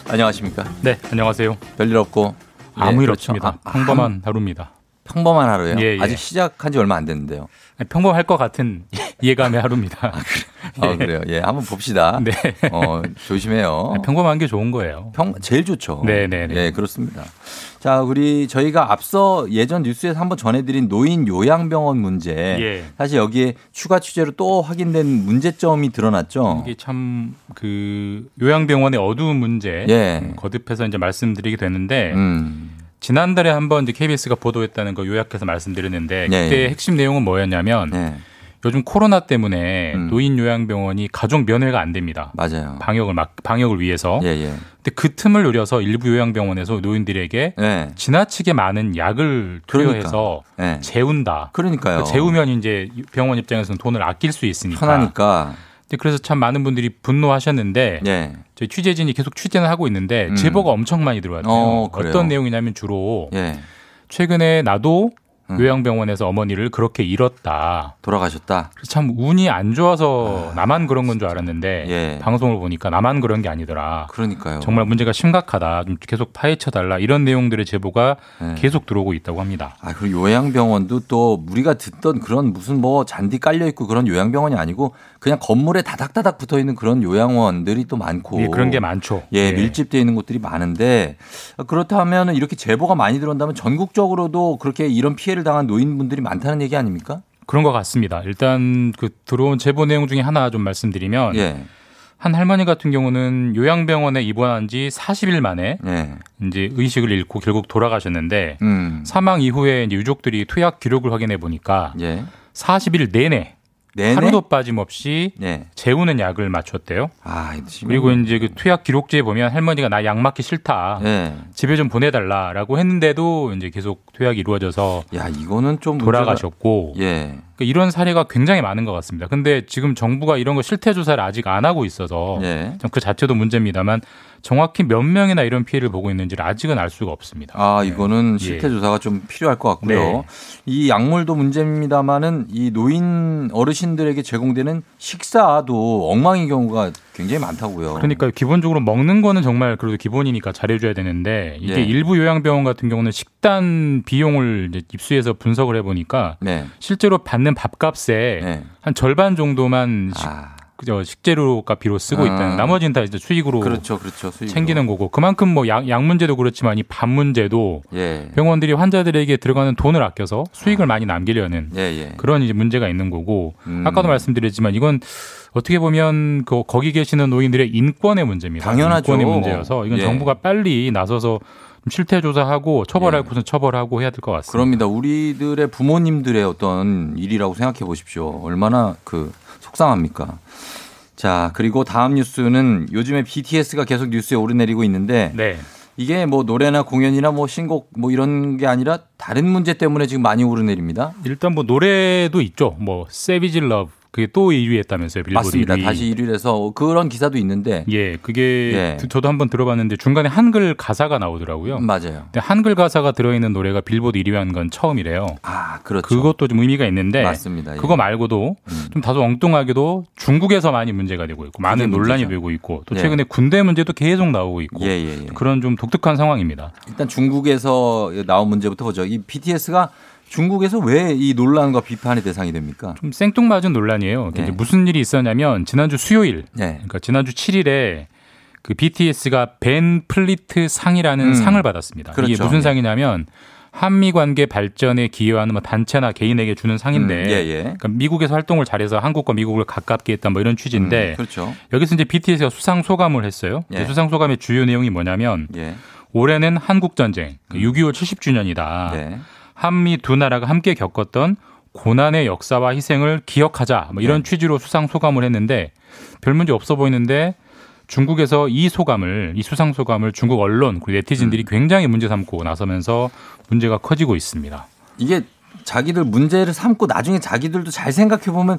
안녕하십니까? 네, 안녕하세요. 별일 없고 아무 네, 일 그렇죠. 없습니다. 아, 평범한 하루입니다. 평범한 하루예요. 예, 예. 아직 시작한 지 얼마 안 됐는데요. 아니, 평범할 것 같은 이해감의 하루입니다. 아, 그래요. 예, 한번 봅시다. 네. 어, 조심해요. 평범한 게 좋은 거예요. 평 제일 좋죠. 네, 네, 네. 예, 그렇습니다. 자, 우리 저희가 앞서 예전 뉴스에서 한번 전해드린 노인 요양병원 문제. 예. 사실 여기에 추가 취재로 또 확인된 문제점이 드러났죠. 이게 참 그 요양병원의 어두운 문제 예. 거듭해서 이제 말씀드리게 되는데 음. 지난달에 한번 이제 KBS가 보도했다는 거 요약해서 말씀드렸는데 예, 그때 예. 핵심 내용은 뭐였냐면 네. 요즘 코로나 때문에 노인 요양병원이 가족 면회가 안 됩니다. 맞아요. 방역을 막 방역을 위해서. 예, 예. 근데 그 틈을 노려서 일부 요양병원에서 노인들에게 예. 지나치게 많은 약을 그러니까. 투여해서 예. 재운다. 그러니까요. 재우면 이제 병원 입장에서는 돈을 아낄 수 있으니까. 편하니까. 그래서 참 많은 분들이 분노하셨는데 예. 저희 취재진이 계속 취재는 하고 있는데 음. 제보가 엄청 많이 들어왔대요. 어? 어떤 내용이냐면 주로 예. 최근에 나도 음. 요양병원에서 어머니를 그렇게 잃었다. 돌아가셨다. 참 운이 안 좋아서 나만 그런 건 줄 알았는데 예. 방송을 보니까 나만 그런 게 아니더라. 그러니까요. 정말 문제가 심각하다. 좀 계속 파헤쳐 달라. 이런 내용들의 제보가 예. 계속 들어오고 있다고 합니다. 아, 그리고 요양병원도 또 우리가 듣던 그런 무슨 뭐 잔디 깔려 있고 그런 요양병원이 아니고 그냥 건물에 다닥다닥 붙어 있는 그런 요양원들이 또 많고 예, 그런 게 많죠. 예, 예. 밀집되어 있는 곳들이 많은데 그렇다면 이렇게 제보가 많이 들어온다면 전국적으로도 그렇게 이런 피해를 당한 노인분들이 많다는 얘기 아닙니까? 그런 것 같습니다. 일단 그 들어온 제보 내용 중에 하나 좀 말씀드리면 예. 한 할머니 같은 경우는 요양병원에 입원한 지 40일 만에 예. 이제 의식을 잃고 결국 돌아가셨는데 음. 사망 이후에 이제 유족들이 투약 기록을 확인해 보니까 예. 40일 내내 내내? 하루도 빠짐없이 예. 재우는 약을 맞췄대요. 아, 그리고 이제 그 투약 기록지에 보면 할머니가 나 약 맞기 싫다. 예. 집에 좀 보내달라라고 했는데도 이제 계속 투약이 이루어져서 야, 이거는 좀 돌아가셨고 문제가- 예. 그러니까 이런 사례가 굉장히 많은 것 같습니다. 근데 지금 정부가 이런 거 실태 조사를 아직 안 하고 있어서 예. 좀그 자체도 문제입니다만 정확히 몇 명이나 이런 피해를 보고 있는지를 아직은 알 수가 없습니다. 아, 이거는 예. 실태 조사가 좀 필요할 것 같고요. 네. 이 약물도 문제입니다만은 이 노인 어르신들에게 제공되는 식사도 엉망인 경우가 굉장히 많다고요. 그러니까 기본적으로 먹는 거는 정말 그래도 기본이니까 잘해줘야 되는데 이게 예. 일부 요양병원 같은 경우는 식단 비용을 이제 입수해서 분석을 해보니까 네. 실제로 받는 밥값에 한 절반 정도만 식, 그저 식재료 값비로 쓰고 아. 있다는 나머지는 다 이제 수익으로 그렇죠, 그렇죠. 수익으로. 챙기는 거고 그만큼 뭐약 문제도 그렇지만 이 밥 문제도 예. 병원들이 환자들에게 들어가는 돈을 아껴서 수익을 많이 남기려는 예, 예. 그런 이제 문제가 있는 거고 음. 아까도 말씀드렸지만 이건 어떻게 보면 그 거기 계시는 노인들의 인권의 문제입니다. 당연하죠. 인권의 문제여서 이건 예. 정부가 빨리 나서서 실태 조사하고 처벌할 곳은 처벌하고 해야 될 것 같습니다. 그럽니다. 우리들의 부모님들의 어떤 일이라고 생각해 보십시오. 얼마나 그 속상합니까? 자, 그리고 다음 뉴스는 요즘에 BTS가 계속 뉴스에 오르내리고 있는데 네. 이게 뭐 노래나 공연이나 뭐 신곡 뭐 이런 게 아니라 다른 문제 때문에 지금 많이 오르내립니다. 일단 뭐 노래도 있죠. 뭐 Savage Love 그게 또 1위 했다면서요. 빌보드 맞습니다. 1위. 다시 1위를 해서 그런 기사도 있는데 예, 그게 예. 드- 저도 한번 들어봤는데 중간에 한글 가사가 나오더라고요. 맞아요. 근데 한글 가사가 들어있는 노래가 빌보드 1위 한 건 처음이래요. 아, 그렇죠. 그것도 좀 의미가 있는데 맞습니다. 예. 음. 그거 말고도 좀 다소 엉뚱하게도 중국에서 많이 문제가 되고 있고 많은 논란이. 되고 있고 또 예. 최근에 군대 문제도 계속 나오고 있고 예, 예, 예. 그런 좀 독특한 상황입니다. 일단 중국에서 나온 문제부터 보죠. 이 BTS가 중국에서 왜 이 논란과 비판의 대상이 됩니까? 좀 생뚱맞은 논란이에요. 예. 이제 무슨 일이 있었냐면 지난주 수요일, 네. 그러니까 지난주 7일에 그 BTS가 벤 플리트 상이라는 음. 상을 받았습니다. 이게 그렇죠. 무슨 예. 상이냐면 한미 관계 발전에 기여하는 뭐 단체나 개인에게 주는 상인데 음, 예, 예. 그러니까 미국에서 활동을 잘해서 한국과 미국을 가깝게 했다 뭐 이런 취지인데 음, 그렇죠. 여기서 이제 BTS가 수상 소감을 했어요. 예. 수상 소감의 주요 내용이 뭐냐면 예. 올해는 한국 전쟁 6.25 70주년이다. 네. 한미 두 나라가 함께 겪었던 고난의 역사와 희생을 기억하자. 뭐 이런 네. 취지로 수상 소감을 했는데 별 문제 없어 보이는데 중국에서 이 소감을 이 수상 소감을 중국 언론 그리고 음. 네티즌들이 굉장히 문제 삼고 나서면서 문제가 커지고 있습니다. 이게 자기들 문제를 삼고 나중에 자기들도 잘 생각해 보면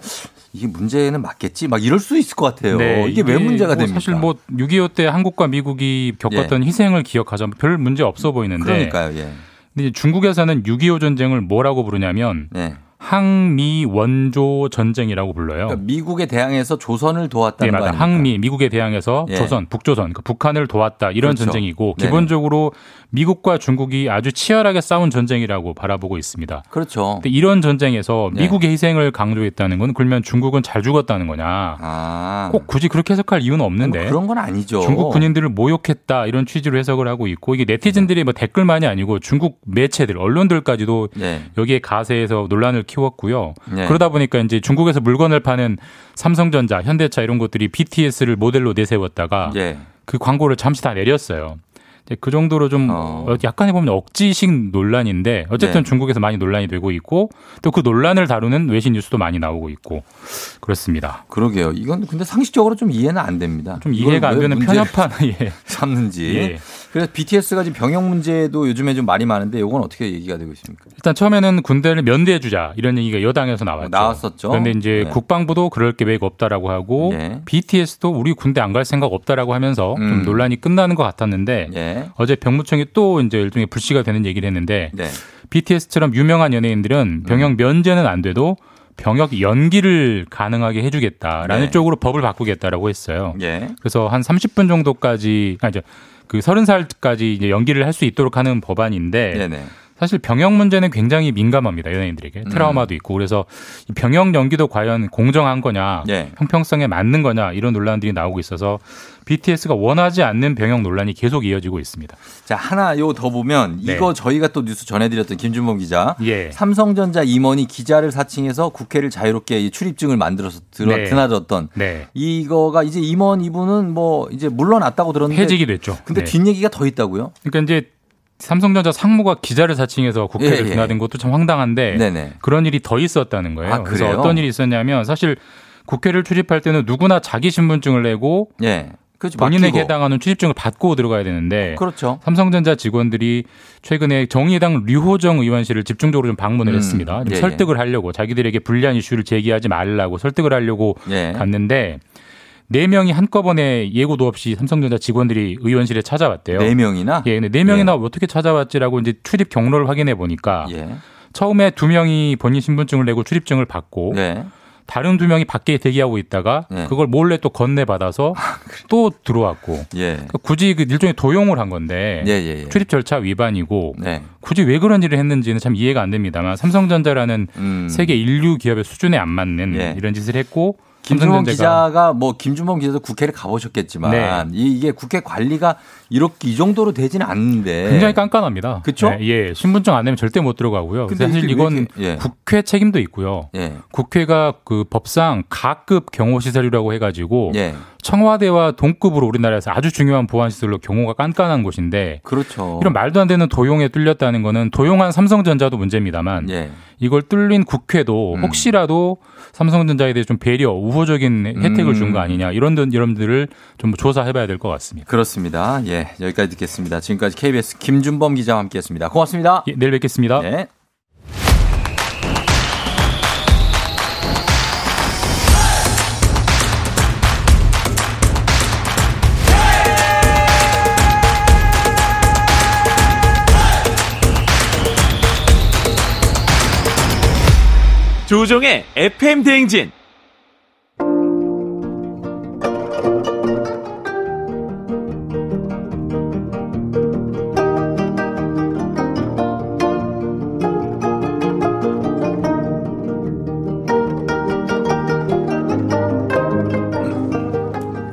이게 문제는 맞겠지 막 이럴 수 있을 것 같아요. 네, 이게, 왜 문제가 뭐 됩니까? 사실 뭐 6.25 때 한국과 미국이 겪었던 희생을 기억하자 별 문제 없어 보이는데 그러니까요. 예. 근데 중국에서는 6.25 전쟁을 뭐라고 부르냐면 네. 항미 원조 전쟁이라고 불러요. 그러니까 미국에 대항해서 조선을 도왔다는 네, 거 맞아. 항미 미국에 대항해서 예. 조선, 북조선, 그러니까 북한을 도왔다 이런 그렇죠. 전쟁이고 네네. 기본적으로 미국과 중국이 아주 치열하게 싸운 전쟁이라고 바라보고 있습니다. 그렇죠. 근데 이런 전쟁에서 네. 미국의 희생을 강조했다는 건 그러면 중국은 잘 죽었다는 거냐? 아. 꼭 굳이 그렇게 해석할 이유는 없는데 뭐 그런 건 아니죠. 중국 군인들을 모욕했다 이런 취지로 해석을 하고 있고 이게 네티즌들이 뭐 댓글만이 아니고 중국 매체들 언론들까지도 네. 여기에 가세해서 논란을 키 웠고요. 네. 그러다 보니까 이제 중국에서 물건을 파는 삼성전자, 현대차 이런 것들이 BTS를 모델로 내세웠다가 예. 그 광고를 잠시 다 내렸어요. 그 정도로 좀 어, 약간에 보면 억지식 논란인데 어쨌든 네. 중국에서 많이 논란이 되고 있고 또 그 논란을 다루는 외신 뉴스도 많이 나오고 있고 그렇습니다. 그러게요. 이건 근데 상식적으로 좀 이해는 안 됩니다. 좀 이해가 안 되는 편협한 예. 삼는지. 예. 그래서 BTS가 지금 병역 문제도 요즘에 좀 말이 많은데 이건 어떻게 얘기가 되고 있습니까? 일단 처음에는 군대를 면대해 주자 이런 얘기가 여당에서 나왔죠. 나왔었죠. 그런데 이제 네. 국방부도 그럴 계획 없다라고 하고 네. BTS도 우리 군대 안 갈 생각 없다라고 하면서 음. 좀 논란이 끝나는 것 같았는데 예. 어제 병무청이 또 이제 일종의 불씨가 되는 얘기를 했는데 네. BTS처럼 유명한 연예인들은 병역 면제는 안 돼도 병역 연기를 가능하게 해주겠다라는 네. 쪽으로 법을 바꾸겠다라고 했어요. 예. 그래서 한 30분 정도까지 아니 그 30살까지 이제 연기를 할 수 있도록 하는 법안인데 네네. 사실 병역 문제는 굉장히 민감합니다 연예인들에게 음. 트라우마도 있고 그래서 이 병역 연기도 과연 공정한 거냐 예. 형평성에 맞는 거냐 이런 논란들이 나오고 있어서 BTS가 원하지 않는 병역 논란이 계속 이어지고 있습니다. 자 하나 요 더 보면 네. 이거 저희가 또 뉴스 전해드렸던 김준범 기자. 예. 삼성전자 임원이 기자를 사칭해서 국회를 자유롭게 이 출입증을 만들어서 들어 네. 드나들었던 네. 이거가 이제 임원 이분은 뭐 이제 물러났다고 들었는데 해직이 됐죠. 근데 네. 뒷얘기가 더 있다고요? 그러니까 이제 삼성전자 상무가 기자를 사칭해서 국회를 예, 예. 드나든 것도 참 황당한데 네네. 그런 일이 더 있었다는 거예요. 아, 그래서? 어떤 일이 있었냐면 사실 국회를 출입할 때는 누구나 자기 신분증을 내고 예. 그렇죠. 본인에게. 해당하는 출입증을 받고 들어가야 되는데 그렇죠. 삼성전자 직원들이 최근에 정의당 류호정 의원실을 집중적으로 좀 방문을 음, 했습니다. 좀 예, 설득을 하려고 자기들에게 불리한 이슈를 제기하지 말라고 설득을 하려고 예. 갔는데 네 명이 한꺼번에 예고도 없이 삼성전자 직원들이 의원실에 찾아왔대요. 네 명이나? 예, 근데 네 명이나 어떻게 찾아왔지라고 이제 출입 경로를 확인해 보니까 예. 처음에 두 명이 본인 신분증을 내고 출입증을 받고 네. 다른 두 명이 밖에 대기하고 있다가 네. 그걸 몰래 또 건네 받아서 또 들어왔고 예. 그러니까 굳이 그 일종의 도용을 한 건데 예, 예, 예. 출입 절차 위반이고 네. 굳이 왜 그런 일을 했는지는 참 이해가 안 됩니다만 삼성전자라는 음. 세계 인류 기업의 수준에 안 맞는 예. 이런 짓을 했고 김준범 기자가 뭐 김준범 기자도 국회를 가보셨겠지만 네. 이- 이게 국회 관리가 이렇게 이 정도로 되지는 않는데 굉장히 깐깐합니다. 네. 그쵸? 예, 예. 신분증 안 내면 절대 못 들어가고요. 근데 사실 이건 예. 국회 책임도 있고요. 예. 국회가 그 법상 가급 경호시설이라고 해가지고 예. 청와대와 동급으로 우리나라에서 아주 중요한 보안시설로 경호가 깐깐한 곳인데 그렇죠. 이런 말도 안 되는 도용에 뚫렸다는 거는 도용한 삼성전자도 문제입니다만 예. 이걸 뚫린 국회도 음. 혹시라도 삼성전자에 대해 좀 배려, 우호적인 혜택을 준거 음. 아니냐 이런 들- 여러분들을 좀 조사해봐야 될 것 같습니다. 그렇습니다. 예. 여기까지 듣겠습니다. 지금까지 KBS 김준범 기자와 함께 했습니다. 고맙습니다. 예, 내일 뵙겠습니다. 네. 조우종의 FM 대행진.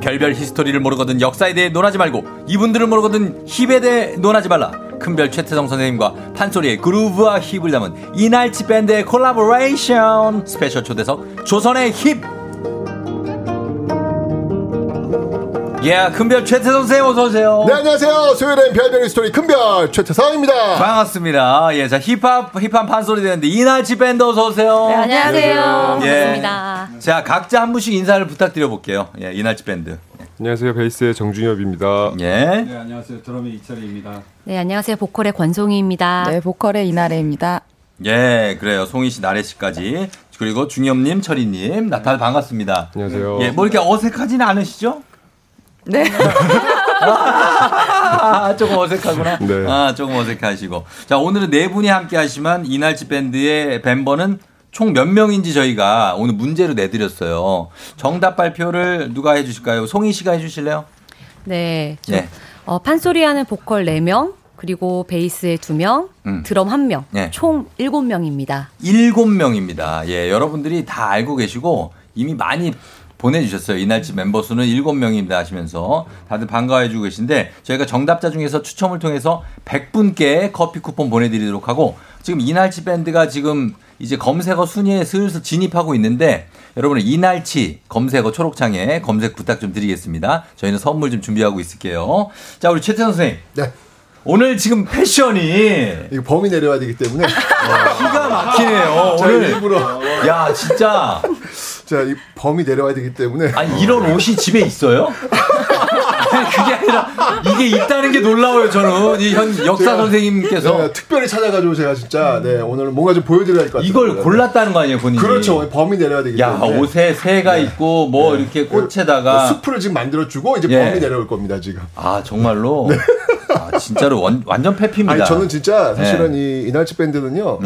별별 히스토리를 모르거든 역사에 대해 논하지 말고 이분들을 모르거든 힙에 대해 논하지 말라. 큰별 최태성 선생님과 판소리의 그루브와 힙을 담은 이날치 밴드의 콜라보레이션 스페셜 초대석 조선의 힙. 예, 큰별 최태성 선생님 어서 오세요. 네, 안녕하세요. 수요일엔 별별 히스토리 큰별 최태성입니다. 반갑습니다. 예, 자 힙합 힙합 판소리 되는데 이날치 밴드 어서 오세요. 네, 안녕하세요. 예. 반갑습니다. 자, 각자 한 분씩 인사를 부탁드려 볼게요. 예, 이날치 밴드. 안녕하세요. 베이스의 정중엽입니다. 예. 네, 안녕하세요. 드럼의 이철희입니다. 네, 안녕하세요. 보컬의 권송희입니다. 네, 보컬의 이나래입니다. 예, 그래요. 송희 씨, 나래 씨까지. 그리고 중엽님, 철희님, 나탈 반갑습니다. 안녕하세요. 예, 뭐 이렇게 어색하지는 않으시죠? 네. 아, 조금 어색하구나. 네. 아, 조금 어색하시고. 자, 오늘은 네 분이 함께 하시면 이날치 밴드의 멤버는 총 몇 명인지 저희가 오늘 문제로 내드렸어요. 정답 발표를 누가 해주실까요? 송희 씨가 해주실래요? 네. 저, 예. 어, 판소리 하는 보컬 4명, 그리고 베이스에 2명, 음. 드럼 1명, 예. 총 7명입니다. 일곱 명입니다. 예, 여러분들이 다 알고 계시고 이미 많이 보내주셨어요. 이날치 멤버 수는 일곱 명입니다 하시면서 다들 반가워해주고 계신데 저희가 정답자 중에서 추첨을 통해서 100분께 커피 쿠폰 보내드리도록 하고 지금 이날치 밴드가 지금 이제 검색어 순위에 슬슬 진입하고 있는데 여러분 이날치 검색어 초록창에 검색 부탁 좀 드리겠습니다. 저희는 선물 좀 준비하고 있을게요. 자, 우리 최태 선생님. 네. 오늘 지금 패션이 이거 범이 내려와야 되기 때문에 기가 막히네요. 자, 오늘 일부러 야 진짜 자, 이 범이 내려와야 되기 때문에 아니 이런 옷이 집에 있어요? 아니 그게 아니라 이게 있다는 게 놀라워요 저는 이 현 역사 선생님께서 네, 특별히 찾아가지고 제가 진짜 네 오늘 뭔가 좀 보여드려야 할 것 같아요. 이걸 골랐다는 거 아니에요 본인이? 그렇죠. 범이 내려야 되기 야 때문에. 옷에 새가 있고 뭐 이렇게 꽃에다가 숲을 지금 만들어주고 이제 예. 범이 내려올 겁니다 지금. 아 정말로 아, 진짜로 원, 완전 패피입니다. 아니 저는 진짜 사실은 네. 이 이날치 밴드는요.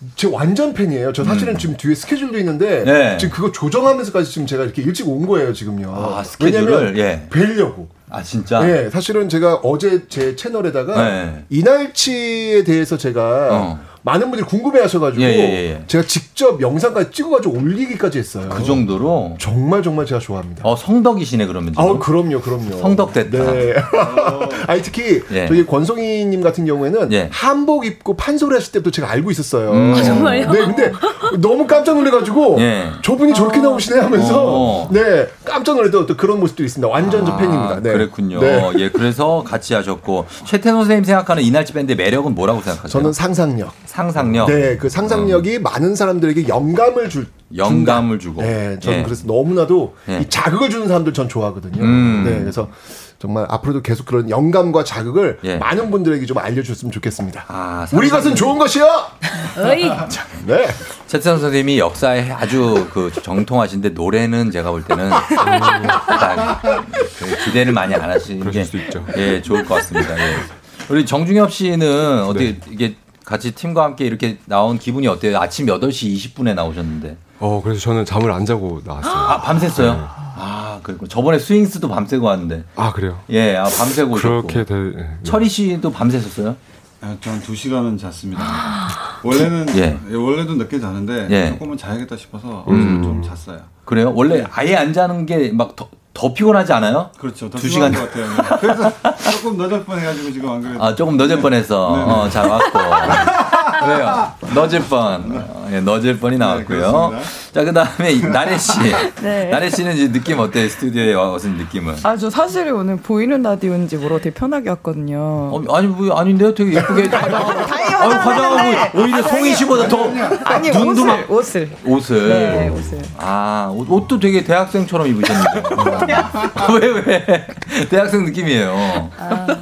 네. 제 완전 팬이에요. 저 사실은 지금 뒤에 스케줄도 있는데 네. 지금 그거 조정하면서까지 지금 제가 이렇게 일찍 온 거예요 지금요. 아? 왜냐면 예. 뵈려고. 아 진짜. 네, 사실은 제가 어제 제 채널에다가 네. 이날치에 대해서 제가 어. 많은 분들이 궁금해하셔가지고 예, 예, 예. 제가 직접 영상까지 찍어가지고 올리기까지 했어요. 그 정도로 정말 정말 제가 좋아합니다. 어 성덕이시네 그러면 지금. 아, 그럼요, 그럼요. 성덕됐다. 네. 아니 특히 예. 저기 권송이님 같은 경우에는 예. 한복 입고 판소리 하실 때부터 제가 알고 있었어요. 음. 아, 정말요? 네, 근데 너무 깜짝 놀래가지고 예. 저분이 저렇게 나오시네 하면서 어. 네 깜짝 놀랐던 또 그런 모습들이 있습니다. 완전 저 아, 팬입니다. 네. 그랬군요. 네. 예, 그래서 같이 하셨고 최태노 선생님 생각하는 이날치 밴드의 매력은 뭐라고 생각하세요? 저는 상상력. 상상력. 네, 그 상상력이 많은 사람들에게 영감을 줄 영감을 주고. 네, 저는 예. 그래서 너무나도 예. 이 자극을 주는 사람들 전 좋아하거든요. 음. 네, 그래서 정말 앞으로도 계속 그런 영감과 자극을 예. 많은 분들에게 좀 알려줬으면 좋겠습니다. 아, 우리 것은 좋은 것이요. 어이. 네. 최태성 선생님이 역사에 아주 그 정통하신데 노래는 제가 볼 때는 그 기대를 많이 안 하시는 게 수도 있죠. 예, 좋을 것 같습니다. 예. 우리 정중엽 씨는 어떻게 이게 같이 팀과 함께 이렇게 나온 기분이 어때요? 아침 8시 20분에 나오셨는데. 어, 그래서 저는 잠을 안 자고 나왔어요. 아, 밤샜어요? 아, 그리고 저번에 스윙스도 밤새고 왔는데. 아, 그래요? 예, 아, 밤새고. 그렇게 될. 네. 철희 씨도 밤새셨어요? 아, 전 2시간은 잤습니다. 원래는 예. 예, 원래도 늦게 자는데 예. 조금은 자야겠다 싶어서 음. 좀 잤어요. 그래요? 원래 아예 안 자는 게 막 더, 더 피곤하지 않아요? 그렇죠. 더두 피곤한 시간. 것 같아요. 그래서 조금 늦을 뻔해가지고 지금 안 그래도 아, 조금 늦을 뻔해서, 네. 어, 잘 왔고. 그래요. 늦을 뻔. 어, 예, 늦을 뻔이 나왔고요. 그렇습니다. 자, 그 다음에 나래 씨. 네. 나래 씨는 이제 느낌 어때요? 스튜디오에 와서 느낌은? 아, 저 사실 오늘 보이는 라디오인지 모르고 되게 편하게 왔거든요. 어, 아니, 뭐, 아닌데요? 되게 예쁘게 화장하고. 아유, 화장하고 오히려 송희 씨보다 더. 아니, 눈도 옷을, 막. 옷을. 옷을. 네, 옷을. 아, 옷, 옷도 되게 대학생처럼 입으셨는데. 왜, 왜? 대학생 느낌이에요.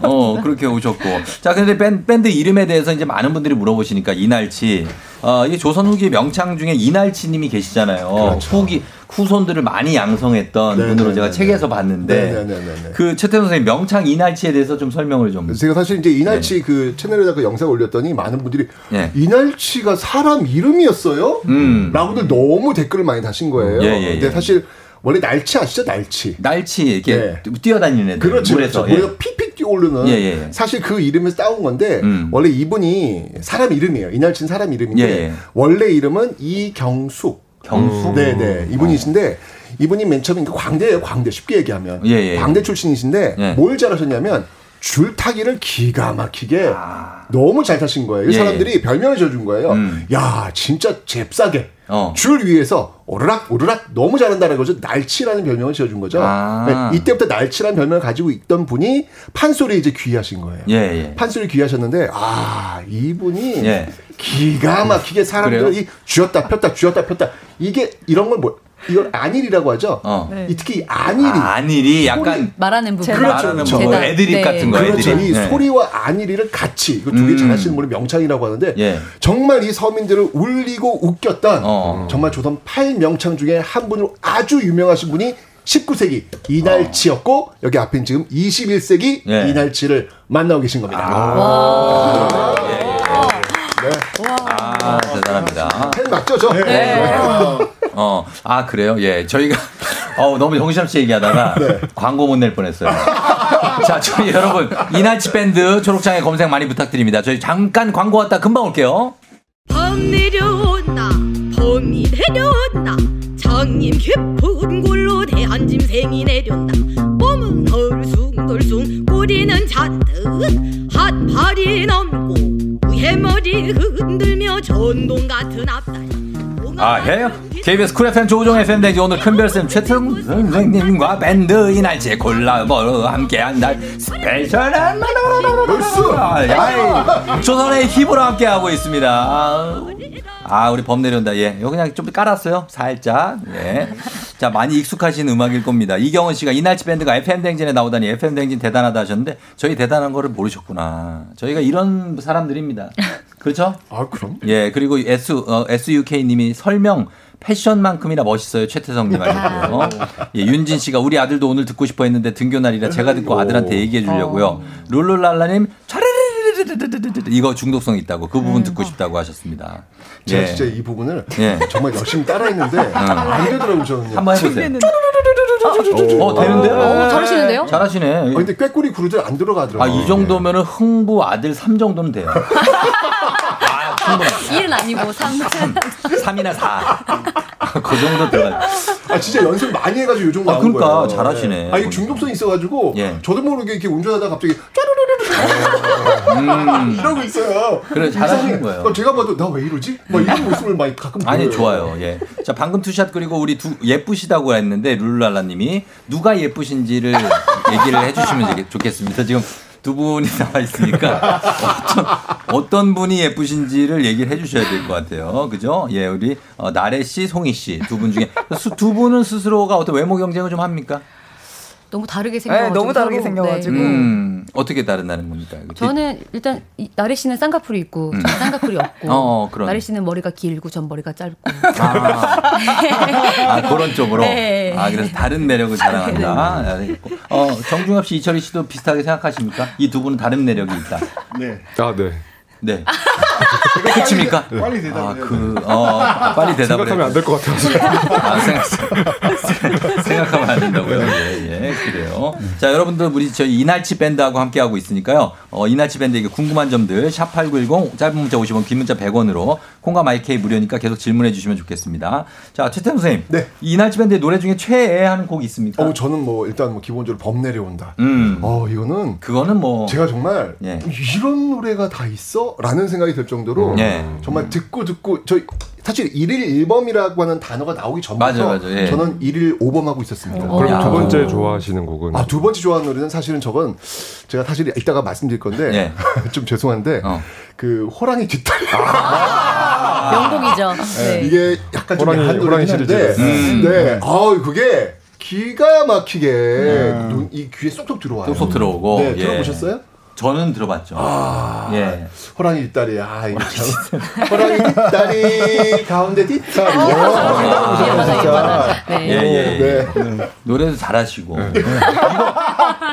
어, 그렇게 오셨고. 자, 근데 밴, 밴드 이름에 대해서 이제 많은 분들이 물어보시니까 이날치. 어, 이 조선 후기 명창 중에 이날치 님이 계시잖아요. 후기, 후손들을 많이 양성했던 그렇죠. 네, 분으로 네, 제가 네, 책에서 네. 봤는데. 네, 네, 네, 네, 네. 그 최태원 선생님 명창 이날치에 대해서 좀 설명을 좀. 제가 사실 이제 이날치 네. 그 채널에다 가 영상을 올렸더니 많은 분들이 예. 이날치가 사람 이름이었어요? 음. 라고들 너무 댓글을 많이 다신 거예요. 예, 예, 근데 예. 사실 원래 날치 아시죠? 날치. 날치 이렇게 네. 뛰어다니는 애들. 그렇죠. 물에서. 그렇죠. 예. 픽픽 뛰어오르는 예, 예. 사실 그 이름에서 따온 건데 음. 원래 이분이 사람 이름이에요. 이날치는 사람 이름인데 예, 예. 원래 이름은 이경숙. 경숙? 네네. 이분이신데 이분이 맨 처음에 그 광대예요. 광대 쉽게 얘기하면 예, 예. 광대 출신이신데 예. 뭘 잘하셨냐면 줄타기를 기가 막히게 너무 잘 타신 거예요. 이 예, 사람들이 별명을 지어준 거예요. 음. 야 진짜 잽싸게 어. 줄 위에서 오르락 오르락 너무 잘한다는 거죠. 날치라는 별명을 지어준 거죠. 아. 네, 이때부터 날치라는 별명을 가지고 있던 분이 판소리 이제 귀하신 거예요. 예, 예. 판소리 귀하셨는데 아 이분이 예. 기가 막히게 사람들이 쥐었다 폈다 쥐었다 폈다 이게 이런 걸 뭐 이걸 안일이라고 하죠. 어. 이 특히 이 안일이 아, 안일이 약간 말하는 부분. 그렇죠. 그렇죠. 뭐 애드립 네. 같은 거. 그렇죠. 애드립. 이 네. 소리와 안일이를 같이 이거 두개 음. 잘하시는 분이 명창이라고 하는데 예. 정말 이 서민들을 울리고 웃겼던 어. 정말 조선 8명창 중에 한 분으로 아주 유명하신 분이 19세기 이날치였고 여기 앞엔 지금 21세기 예. 이날치를 만나고 계신 겁니다. 아. 네. 아, 대단합니다. 팬 맞죠, 저? 네. 어, 아, 그래요? 예. 저희가, 어 너무 정신없이 얘기하다가 네. 광고 못 낼 뻔했어요. 자, 저희 여러분, 이날치 밴드 초록창에 검색 많이 부탁드립니다. 저희 잠깐 광고 왔다 금방 올게요. 범 내려온다 범이 내려온다 장님 깊은 골로 대한 짐승이 내려온다 몸은 덜숭덜숭 꼬리는 잔뜩 핫팔이 넘고 우해머리 흔들며 전동 같은 앞다리 아, 해요? KBS 쿨 FM 조우종 FM 댕지 오늘 큰별쌤 최태성 선생님과 밴드 이날치에 콜라보 함께한 날 스페셜한 야, 조선의 힙으로 함께하고 있습니다. 아, 아, 우리 범 내려온다. 예. 이거 그냥 좀 깔았어요. 살짝. 예. 자, 많이 익숙하신 음악일 겁니다. 이경원 씨가 이날치 밴드가 FM댕진에 나오다니 FM댕진 대단하다 하셨는데 저희 대단한 거를 모르셨구나. 저희가 이런 사람들입니다. 그렇죠? 아 그럼. 예 그리고 S 어, SUK님이 설명 패션만큼이나 멋있어요 최태성님 아니고요. 네. 어? 예, 윤진 씨가 우리 아들도 오늘 듣고 싶어했는데 등교 날이라 제가 듣고 아들한테 얘기해 주려고요. 어. 룰루랄라님 잘해 이거 중독성 있다고 그 부분 듣고 싶다고 하셨습니다. 제가 예. 진짜 이 부분을 예. 정말 열심히 따라했는데 안 되더라고요, 저는요. 한번 해보세요. 어, 되는데요? 어, 잘하시는데요? 잘하시네. 아, 근데 꾀꼬리 구르들 안 들어가더라고요. 아, 이 정도면은 흥부 아들 3 정도는 돼요. 아, 충분해. 일은 아니고 삼. 3이나 4. 그 정도 들어가요. 아 진짜 연습 많이 해가지고 요 정도 아, 나온 그러니까 거예요. 잘하시네. 아 이게 중독성이 있어가지고 예. 저도 모르게 이렇게 운전하다가 갑자기 음. 이러고 있어요. 그래, 잘하시는 이상해. 거예요. 어, 제가 봐도 나 왜 이러지? 막 이런 모습을 많이 가끔 아니 보여요. 좋아요. 예. 자 방금 two shot 그리고 우리 두 예쁘시다고 했는데 룰랄라님이 누가 예쁘신지를 얘기를 해주시면 좋겠습니다. 지금 두 분이 나와 있으니까 어떤, 어떤 분이 예쁘신지를 얘기를 해주셔야 될 것 같아요. 그죠? 예, 우리 어, 나래 씨, 송이 씨 두 분 중에 수- 두 분은 스스로가 어떤 외모 경쟁을 좀 합니까? 너무 다르게 생겨가지고. 네, 너무 다르게 서로. 생겨가지고. 음, 어떻게 다른다는 겁니까? 그치? 저는 일단 이- 나래 씨는 쌍꺼풀이 있고 음. 저는 쌍꺼풀이 없고 어, 그런. 나래 씨는 머리가 길고 전 머리가 짧고 아, 그런 쪽으로. 네. 아, 그래서 다른 매력을 자랑한다. 알겠고. 어, 정중엽 씨, 이철희 씨도 비슷하게 생각하십니까? 이 두 분은 다른 매력이 있다. 네. 아, 네. 네. 끝입니까? 빨리 대답을 아, 그, 어, 빨리 대답을 생각하면 안 될 것 같아서. 아, 생각, 생각하면 안 된다고요? 예, 예, 그래요. 자, 여러분들, 우리 저희 이날치 밴드하고 함께하고 있으니까요. 어, 이날치 밴드에게 궁금한 점들, 샵8910, 짧은 문자 50원, 긴 문자 100원으로, 콩과 마이케이 무료니까 계속 질문해 주시면 좋겠습니다. 자, 최태형 선생님. 네. 이 이날치 밴드의 노래 중에 최애하는 곡 있습니까? 어 저는 뭐 일단 뭐 기본적으로 범 내려온다. 음. 어 이거는 그거는 뭐. 제가 정말 예. 이런 노래가 다 있어라는 생각이 들 정도로 예. 정말 듣고 듣고 저 사실 일일 일범이라고 하는 단어가 나오기 전부터 맞아요, 맞아요. 예. 저는 일일 오범하고 있었습니다. 그럼 두 야. 번째 좋아하시는 곡은? 아, 두 번째 좋아하는 노래는 사실은 저건 제가 사실 이따가 말씀드릴 건데 예. 좀 죄송한데 어. 그 호랑이 뒷다리 명곡이죠. 네. 이게 약간 좀 호랑이- 호랑이 시리즈. 음. 네. 아 그게 기가 막히게 눈- 이 귀에 쏙쏙 들어와요. 쏙쏙 들어오고. 네, 예. 들어보셨어요? 저는 들어봤죠. 아, 예. 호랑이 뒷다리. 아, 이거 참. 호랑이 뒷다리, 가운데 뒷다리. 어, 오. 이거 예쁘다, 진짜. 예쁘다. 네. 예, 예, 예. 네. 노래도 잘하시고. 이거,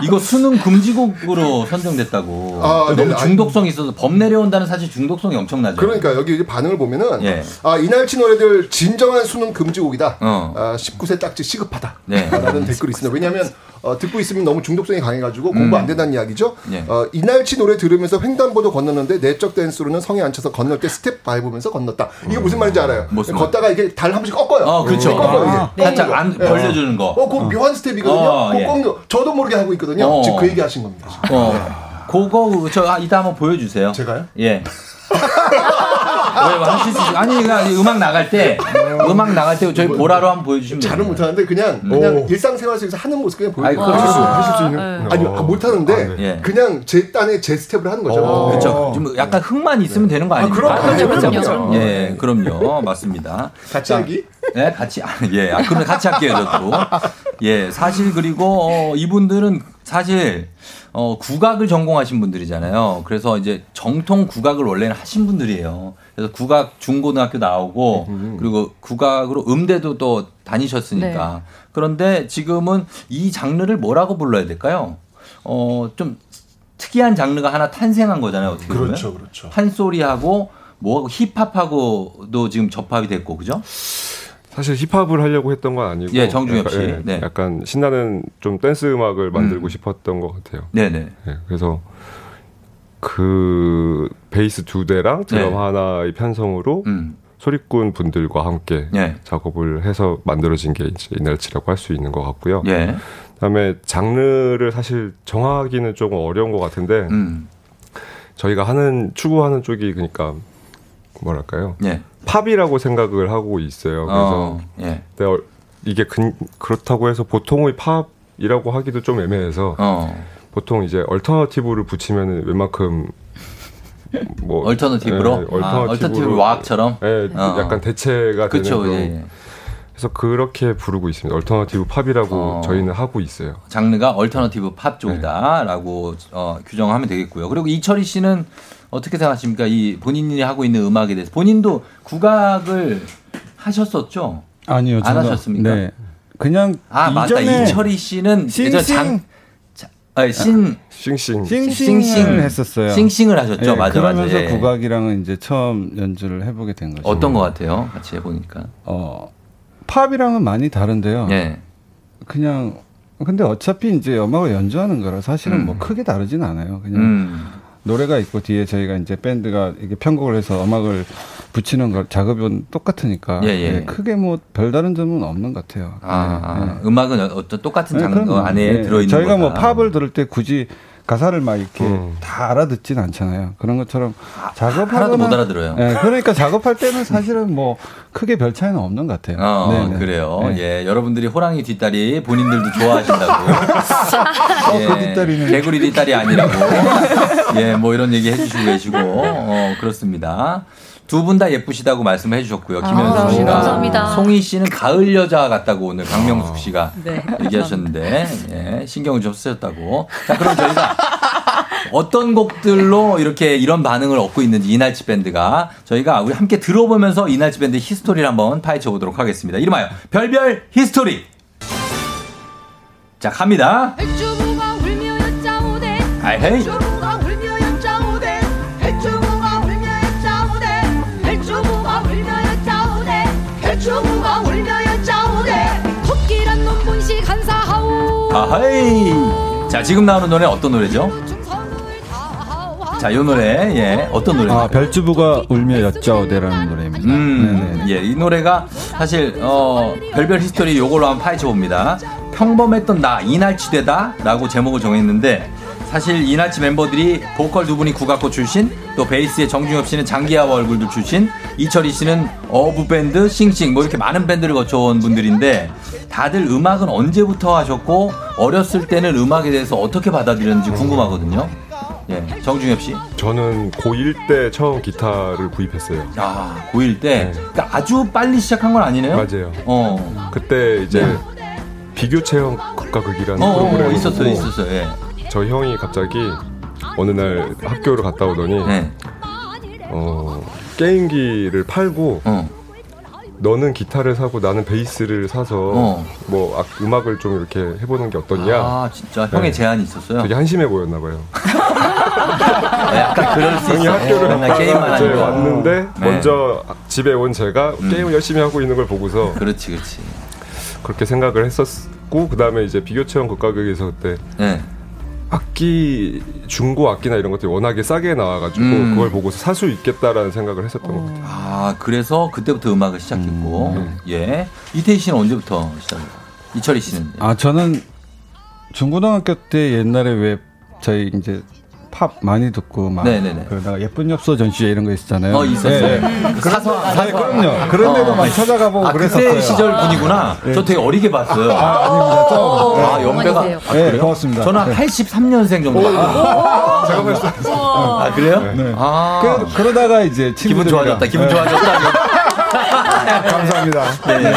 이거 수능 금지곡으로 선정됐다고. 아, 너무 네. 중독성이 있어서 범 내려온다는 사실 중독성이 엄청나죠. 그러니까 여기 이제 반응을 보면은 예. 아 이날치 노래들 진정한 수능 금지곡이다. 어. 아, 19세 딱지 시급하다. 네. 라는 댓글이 있습니다. 왜냐하면 어, 듣고 있으면 너무 중독성이 강해가지고 공부 안 된다는 이야기죠. 예. 어, 이날치 노래 들으면서 횡단보도 건넜는데 내적 댄스로는 성에 안 차서 건널 때 스텝 밟으면서 건넜다. 이게 무슨 말인지 알아요? 무슨 말? 걷다가 이게 달 한 번씩 꺾어요. 어, 그렇죠. 꺾어요, 아, 이게. 살짝 안 거. 벌려주는 거. 어, 그 묘한 스텝이거든요. 어, 그 예. 꺾는 거. 저도 모르게 하고 있거든요. 어. 지금 그 얘기 하신 겁니다. 어. 그거 저 아, 이따 한번 보여주세요. 제가요? 예. 왜, 뭐 하실 수. 아니, 그냥 음악 나갈 때, 음악 나갈 때 저희 보라로 한번 보여주시면 돼요. 잘은 못하는데 그냥 그냥 일상생활 속에서 하는 모습 그냥 아이, 보여요. 그럴 수- 하실 수 있는? 아니 어. 아, 못하는데 아, 네. 예. 그냥 제 딴에 제 스텝을 하는 거죠. 어. 그렇죠. 좀 약간 흥만 있으면 되는 거 아닙니까? 그럼, 그럼요, 그럼요, 그렇죠. 예, 그럼요. 맞습니다. 같이 자, 하기? 네, 같이. 아, 예, 아, 그럼 같이 할게요, 저도. 예, 사실 그리고 어, 이분들은 사실 어, 국악을 전공하신 분들이잖아요. 그래서 이제 정통 국악을 원래는 하신 분들이에요. 그래서 국악 중고등학교 나오고 그리고 국악으로 음대도 또 다니셨으니까. 네. 그런데 지금은 이 장르를 뭐라고 불러야 될까요? 어, 좀 특이한 장르가 하나 탄생한 거잖아요. 어떻게 보면. 그렇죠, 그렇죠. 판소리하고 뭐하고 힙합하고도 지금 접합이 됐고 그죠? 사실 힙합을 하려고 했던 건 아니고 예, 정중엽 약간, 씨. 예, 네. 약간 신나는 좀 댄스 음악을 만들고 싶었던 것 같아요. 네네. 예, 그래서 그 베이스 두 대랑 드럼 네. 하나의 편성으로 음. 소리꾼 분들과 함께 예. 작업을 해서 만들어진 게 이제 이날치라고 할 수 있는 것 같고요. 예. 그다음에 장르를 사실 정하기는 조금 어려운 것 같은데 음. 저희가 하는 추구하는 쪽이 그러니까 뭐랄까요? 예. 팝이라고 생각을 하고 있어요. 그래서 어, 예. 어, 이게 근, 그렇다고 해서 보통의 팝이라고 하기도 좀 애매해서 어. 보통 이제 alternative를 붙이면 웬만큼 뭐 alternative로? 예, 아, alternative로 alternative 락처럼? 예, 어. 약간 대체가 그쵸, 되는 예, 예. 그래서 그렇게 부르고 있습니다. alternative 팝이라고 어. 저희는 하고 있어요. 장르가 alternative pop 쪽이다라고 어, 규정하면 되겠고요. 그리고 이철희 씨는 어떻게 생각하십니까? 이 본인이 하고 있는 음악에 대해서 본인도 국악을 하셨었죠? 아니요, 안 하셨습니까? 네. 그냥 아 맞다 이철희 씨는. 예전 장 자, 아니, 신 씽씽 씽씽. 했었어요. 씽씽을 하셨죠. 네, 맞아, 맞아. 그러면서 예. 국악이랑은 이제 처음 연주를 해보게 된 거죠. 어떤 것 같아요? 같이 해보니까. 어 팝이랑은 많이 다른데요. 예. 그냥 근데 어차피 이제 음악을 연주하는 거라 사실은 음. 뭐 크게 다르지는 않아요. 그냥 음. 노래가 있고 뒤에 저희가 이제 밴드가 이게 편곡을 해서 음악을 붙이는 걸 작업은 똑같으니까 예, 예. 예, 크게 뭐 별다른 점은 없는 것 같아요. 아, 네, 아, 네. 음악은 어떤 똑같은 네, 장르. 안에 네. 들어있는 저희가 뭐 거다. 팝을 들을 때 굳이 가사를 막 이렇게 음. 다 알아듣진 않잖아요. 그런 것처럼 작업하거나 하나도 못 알아들어요. 네, 그러니까 작업할 때는 사실은 뭐 크게 별 차이는 없는 것 같아요. 어, 네, 네. 그래요. 네. 예, 여러분들이 호랑이 뒷다리 본인들도 좋아하신다고. 예, 그 뒷다리는. 개구리 뒷다리 아니라고. 예, 뭐 이런 얘기 해주시고 계시고, 어, 그렇습니다. 두 분 다 예쁘시다고 말씀해 주셨고요. 김현수 아, 씨가. 감사합니다. 송희 씨는 가을 여자 같다고 오늘 강명숙 씨가 네. 얘기하셨는데, 예, 신경을 좀 쓰셨다고. 자, 그럼 저희가 어떤 곡들로 이렇게 이런 반응을 얻고 있는지 이날치 밴드가 저희가 우리 함께 들어보면서 이날치 밴드 history를 한번 파헤쳐 보도록 하겠습니다. 이름하여 별별 history. 자, 갑니다. 여짜오되 아이 아하이. 자, 지금 나오는 노래 어떤 노래죠? 자, 이 노래, 예, 어떤 노래? 아, 별주부가 울며 여짜오되라는 노래입니다. 음, 예, 이 노래가 사실 어 별별 history 요걸로 한번 파헤쳐 봅니다. 평범했던 나 이날치되다 라고 제목을 정했는데 사실 이날치 멤버들이 보컬 두 분이 국악고 출신, 또 베이스의 정중엽 씨는 장기하와 얼굴들 출신, 이철희 씨는 어어부 밴드, 씽씽 뭐 이렇게 많은 밴드를 거쳐온 분들인데 다들 음악은 언제부터 하셨고 어렸을 때는 음악에 대해서 어떻게 받아들였는지 궁금하거든요. 예, 정중엽 씨. 저는 고1 때 처음 기타를 구입했어요. 아, 고1 때? 그러니까 아주 빨리 시작한 건 아니네요? 맞아요. 어. 그때 이제 네. 비교 체험 국가극이라는 어, 어, 프로그램을 있었어요, 보고 있었어요. 예. 저희 형이 갑자기 어느 날 학교를 갔다 오더니 네. 어, 게임기를 팔고 어. 너는 기타를 사고 나는 베이스를 사서 어. 뭐 악- 음악을 좀 이렇게 해보는 게 어떠냐. 아, 진짜 형의 제안이 있었어요? 되게 한심해 보였나 봐요. 아, 약간 그럴 수 있어. 학교를 갔다가 게임만 이제. 왔는데 네. 음. 먼저 집에 온 제가 게임을 열심히 하고 있는 걸 보고서 그렇지, 그렇지. 그렇게 생각을 했었고 그 다음에 이제 비교 체험 국가극에서 그때 네. 악기 중고 악기나 이런 것들이 워낙에 싸게 나와가지고 음. 그걸 보고서 살 수 있겠다라는 생각을 했었던 것 같아요. 아, 그래서 그때부터 음악을 시작했고, 음. 예. 이태희 씨는 언제부터 시작해요? 이철희 씨는? 아 저는 중고등학교 때 옛날에 왜 저희 이제 팝 많이 듣고 막 네네네. 그러다가 예쁜 엽서 전시회 이런 거 있었잖아요. 어, 있었어요. 네. 음, 그런- 사소한, 네, 사소한. 그럼요. 그런 데도 어. 많이 찾아가 보고 아, 그랬었어요. 그때 시절 분이구나. 네. 저 되게 어리게 봤어요. 아, 아닙니다. 좀. 아, 네. 연배가. 어머니세요. 아, 네? 고맙습니다. 저는 한 네. 83년생 정도. 오. 제가 때. 아, 그래요? 네. 아. 그, 그러다가 이제 기분 친구들이랑- 좋아졌다, 기분 네. 좋아졌다. 감사합니다. 네.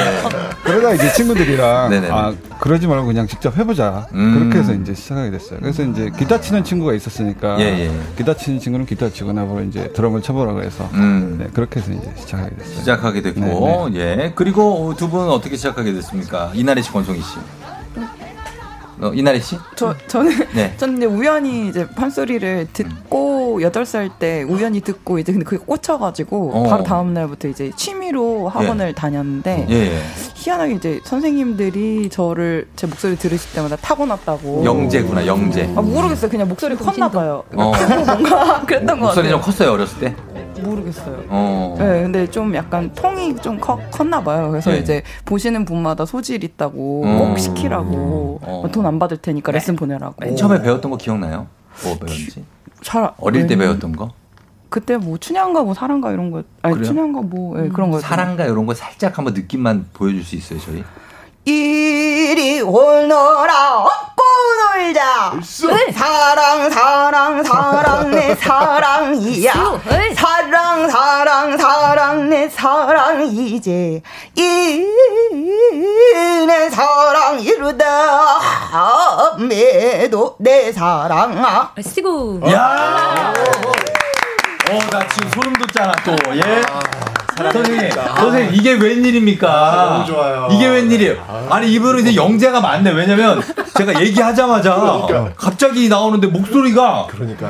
그러다 이제 친구들이랑 네네네. 아 그러지 말고 그냥 직접 해보자. 음. 그렇게 해서 이제 시작하게 됐어요. 그래서 이제 기타 치는 친구가 있었으니까 예, 예. 기타 치는 친구는 기타 치고 나보고 이제 드럼을 쳐보라고 해서 음. 네, 그렇게 해서 이제 시작하게 됐어요. 시작하게 됐고, 네, 예. 그리고 두 분은 어떻게 시작하게 됐습니까? 이나래 씨, 권송희 씨. 어, 이나래 씨? 저 저는 네. 저는 이제 우연히 이제 판소리를 듣고 여덟 살때 우연히 듣고 이제 근데 그게 꽂혀가지고 어. 바로 다음 날부터 이제 취미로 학원을 예. 다녔는데 예, 예. 희한하게 이제 선생님들이 저를 제 목소리 들으실 때마다 타고났다고. 영재구나, 영재. 아, 모르겠어요. 그냥 목소리 컸나 봐요. 어. 뭔가 그랬던 것 목소리 같아요. 좀 컸어요, 어렸을 때? 모르겠어요. 어. 네, 근데 좀 약간 통이 좀 커, 컸나 봐요. 그래서 네. 이제 보시는 분마다 소질 있다고 어. 꼭 시키라고 어. 돈안 받을 테니까 레슨 보내라고. 맨 처음에 배웠던 거 기억나요? 뭐 배웠는지? 잘 어릴 때 음, 배웠던 거? 그때 뭐 춘향가 뭐 사랑가 이런 거 아니 그래요? 춘향가 뭐 예, 그런 거 사랑가 이런 거 살짝 한번 느낌만 보여줄 수 있어요, 저희? 이리 오너라 업고 놀자. 사랑 사랑 사랑 내 사랑이야. 사랑 사랑 사랑 내 사랑 이제 이내 사랑 이루다. 매도 내 사랑아. 시고 야! 어, 나 지금 소름 돋잖아, 또. 예? 선생님, 선생님, 이게 웬일입니까? 아, 너무 좋아요. 이게 웬일이에요? 아니, 이분은 이제 영재가 많네. 왜냐면, 제가 얘기하자마자 그러니까. 갑자기 나오는데 목소리가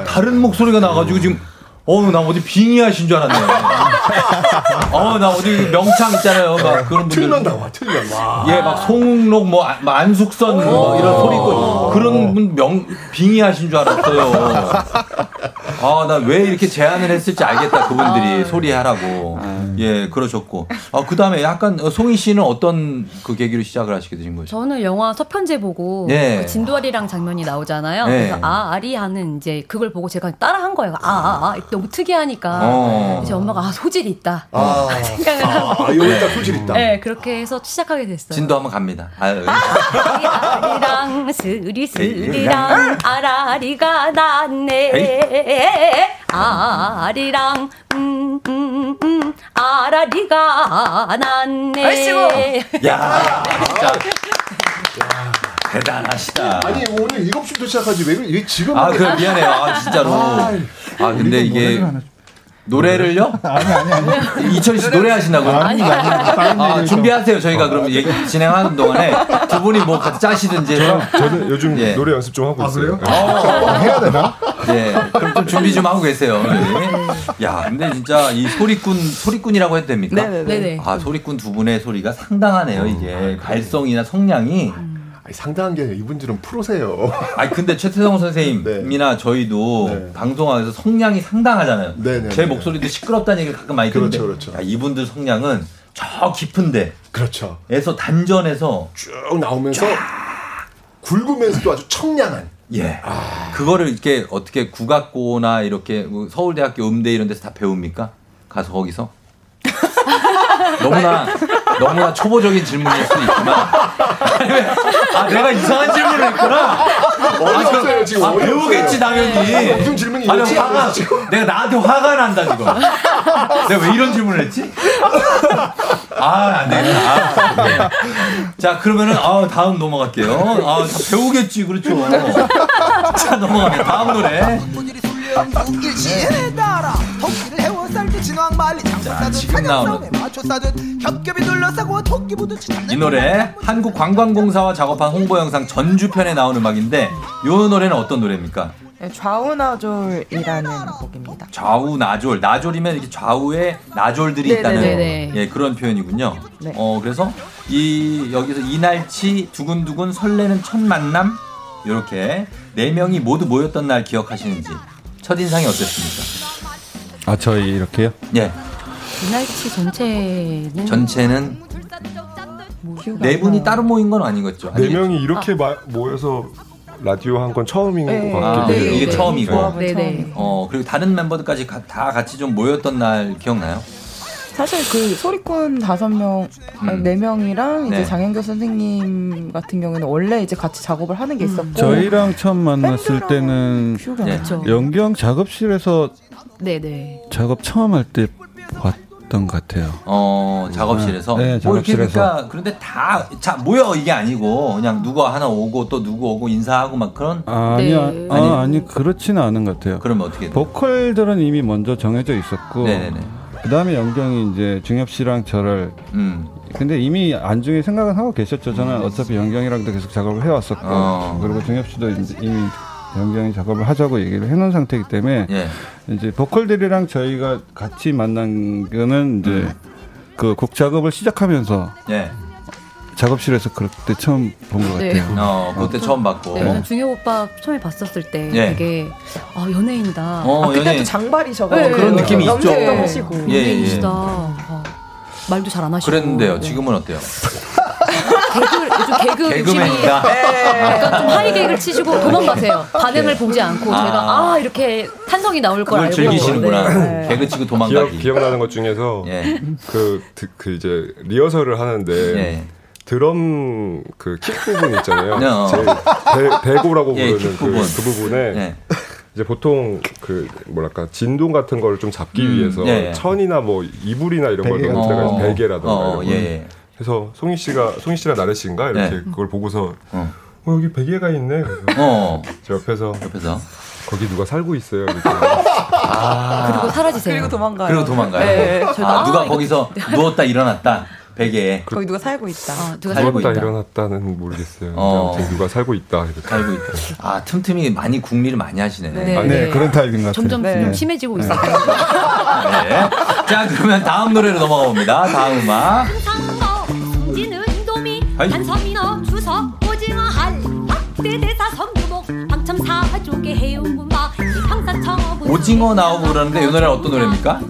다른 목소리가 나가지고 지금, 어우, 나 어디 빙의하신 줄 알았네. 어, 나 어디 명창 있잖아요. 막 그런 분들. 틀면 나와, 틀면. 와. 예, 막 송웅록, 뭐, 안- 뭐 안숙선, 뭐 이런 소리 있고, 그런 분 명, 빙의하신 줄 알았어요. 아, 나 왜 이렇게 제안을 했을지 알겠다, 그분들이 소리하라고. 예, 그러셨고. 아, 그 다음에 약간, 어, 송희 씨는 어떤 그 계기로 시작을 하시게 되신 거죠? 저는 영화 서편제 보고 예. 그 진도아리랑 장면이 나오잖아요. 예. 그래서 아 아리 하는 이제 그걸 보고 제가 따라 한 거예요. 아, 아, 아 너무 특이하니까 어. 이제 엄마가 아 소질이 있다 아. 생각을 하고. 아, 여기다 소질 있다. 네 그렇게 해서 시작하게 됐어요. 진도 한번 갑니다. 아유, 아리랑 스리스리랑 아라리가 났네 아리랑 음, 음, 음, 아라리가 났네 아이씨고. 야, 진짜. 대단하시다. 아니 오늘 7시부터 시작하지 왜, 왜 지금 아, 그 미안해요. 아, 진짜로. 아, 아, 근데 이게 노래를요? 아니 아니 아니. 이철 씨 노래 하신다고요? 아니, 아니, 아, 준비하세요. 저희가 그럼 얘기 진행하는 동안에 두 분이 뭐 같이 짜시든지 해서. 저는 요즘 예. 노래 연습 좀 하고 있어요. 어. 해야 되나? 예. 그럼 좀 준비 좀 하고 계세요. 네. 야, 근데 진짜 이 소리꾼, 소리꾼이라고 해도 됩니까? 네네네. 네네. 아, 소리꾼 두 분의 소리가 상당하네요, 이게. 발성이나 성량이. 아니, 상당한 게 아니라 이분들은 프로세요. 아니, 근데 최태성 선생님이나 저희도 네. 방송하면서 성량이 상당하잖아요. 네네네. 제 목소리도 시끄럽다는 얘기를 가끔 많이 듣는데. 그렇죠, 그렇죠. 야, 이분들 성량은 저 깊은데. 그렇죠. 에서 단전에서 쭉 나오면서 굵으면서도 아주 청량한. 예. 그거를 이렇게 어떻게 국악고나 이렇게 뭐 서울대학교 음대 이런 데서 다 배웁니까? 가서 거기서? 너무나 너무나 초보적인 질문일 수도 있지만 아 내가 이상한 질문을 했구나. 어이없어요, 지금. 아. 배우겠지 당연히. 무슨 질문이 아니? 화가 내가 나한테 화가 난다 지금. 내가 왜 이런 질문을 했지? 아안 되겠다. 아, 네. 자 그러면은 아 다음 넘어갈게요. 아다 배우겠지 그렇죠. 자 넘어갑니다. 다음 노래. 진왕 말리 장사든 지금 나오는 사냥싸움에 맞춰 싸든 겹겹이 둘러싸고 토끼 부듯이 이 노래 한국관광공사와 작업한 홍보 영상 전주편에 나오는 음악인데 이 노래는 어떤 노래입니까? 네, 좌우나졸이라는 곡입니다. 좌우 나졸 나졸이면 이렇게 좌우에 나졸들이 있다는 네네네네. 예 그런 표현이군요. 네. 어 그래서 이 여기서 이날치 두근두근 설레는 첫 만남 이렇게 네 명이 모두 모였던 날 기억하시는지 첫 인상이 어땠습니까? 아 저희 이렇게요? 예 이날치 전체는 전체는 기억이 네안 분이. 따로 모인 건 아니겠죠? 네 명이 이렇게 마- 모여서 라디오 한 건 처음인 네. 것 아, 같기도 해요. 이게 처음이고. 조합은 네네. 처음이고. 어 그리고 다른 멤버들까지 가- 다 같이 좀 모였던 날 기억나요? 사실 그 소리꾼 다섯 명, 음. 네 명이랑 이제 네. 장현교 선생님 같은 경우에는 원래 이제 같이 작업을 하는 게 있었고 저희랑 처음 만났을 때는 네. 연경 작업실에서 네네. 작업 처음 할 때 봤던 것 같아요. 어 작업실에서 네, 뭐 이렇게 작업실에서. 그러니까 그런데 다 자 모여 이게 아니고 그냥 누가 하나 오고 또 누구 오고 인사하고 막 그런 네. 아, 아니. 아니 그렇지는 않은 것 같아요. 그러면 어떻게 돼요? 보컬들은 이미 먼저 정해져 있었고, 네네네. 그 다음에 연경이 이제 중엽 씨랑 저를 음. 근데 이미 안중에 생각은 하고 계셨죠. 저는 어차피 연경이랑도 계속 작업을 해왔었고, 어. 그리고 중엽 씨도 이미 연경이 작업을 하자고 얘기를 해놓은 상태이기 때문에 예. 이제 보컬들이랑 저희가 같이 만난 거는 이제 음. 그곡 작업을 시작하면서 예. 작업실에서 그때 처음 본것 네. 같아요. 어 그때 처음 봤고. 네, 저는 중효 오빠 처음에 봤었을 때 예. 되게 아 연예인이다. 어, 아, 그때도 연예인. 장발이셔가지고 네, 그런 느낌이 있죠. 하시고 예, 예. 연예인이시다. 아, 말도 잘 안 하시고. 그랬는데요. 네. 지금은 어때요? 개그 개그 욕심이. 네, 약간 좀 하이 개그를 치시고 도망가세요. 반응을 보지 않고 아. 제가 아 이렇게 탄성이 나올 걸 알고 즐기시는구나. 네. 개그 치고 기억, 도망가기. 기억 나는 것 중에서 예. 그, 드- 그 이제 리허설을 하는데 예. 드럼 그 킥 부분 있잖아요. 어. 제일 배, 배고라고 예, 부르는 킥 그, 부분. 그 부분에 예. 이제 보통 그 뭐랄까 진동 같은 걸 좀 잡기 음, 위해서 예, 예. 천이나 뭐 이불이나 이런 걸 있어요. 거. 베개라든가 어, 이런 거. 예, 예. 그래서 송희 씨가 송희 씨랑 나래 씨인가 이렇게 네. 그걸 보고서 어. 여기 베개가 있네. 어. 저 옆에서 옆에서 거기 누가 살고 있어요. 이렇게. 아. 그리고 사라지세요. 그리고 도망가요. 그리고 도망가요. 네, 아, 누가 아, 거기서 누웠다 일어났다. 베개에. 거기 누가 살고 있다. 누가 살고 있다. 일어났다는 모르겠어요. 어. 아무튼 누가 살고 있다. 이렇게. 살고 있다. 아, 틈틈이 많이 국리를 많이 하시네. 네, 아, 네, 그런 타입인 것 같아요. 점점 네. 좀 심해지고 있어요. 네. 자, 그러면 다음 노래로 넘어가 봅니다. 다음 음악. 아이. 한섬이너 주석 오징어 할 박대대사 성주목 방첨 사조개 해운군마 이방사청 오징어 나오고 그러는데 이 노래는 어떤 노래입니까?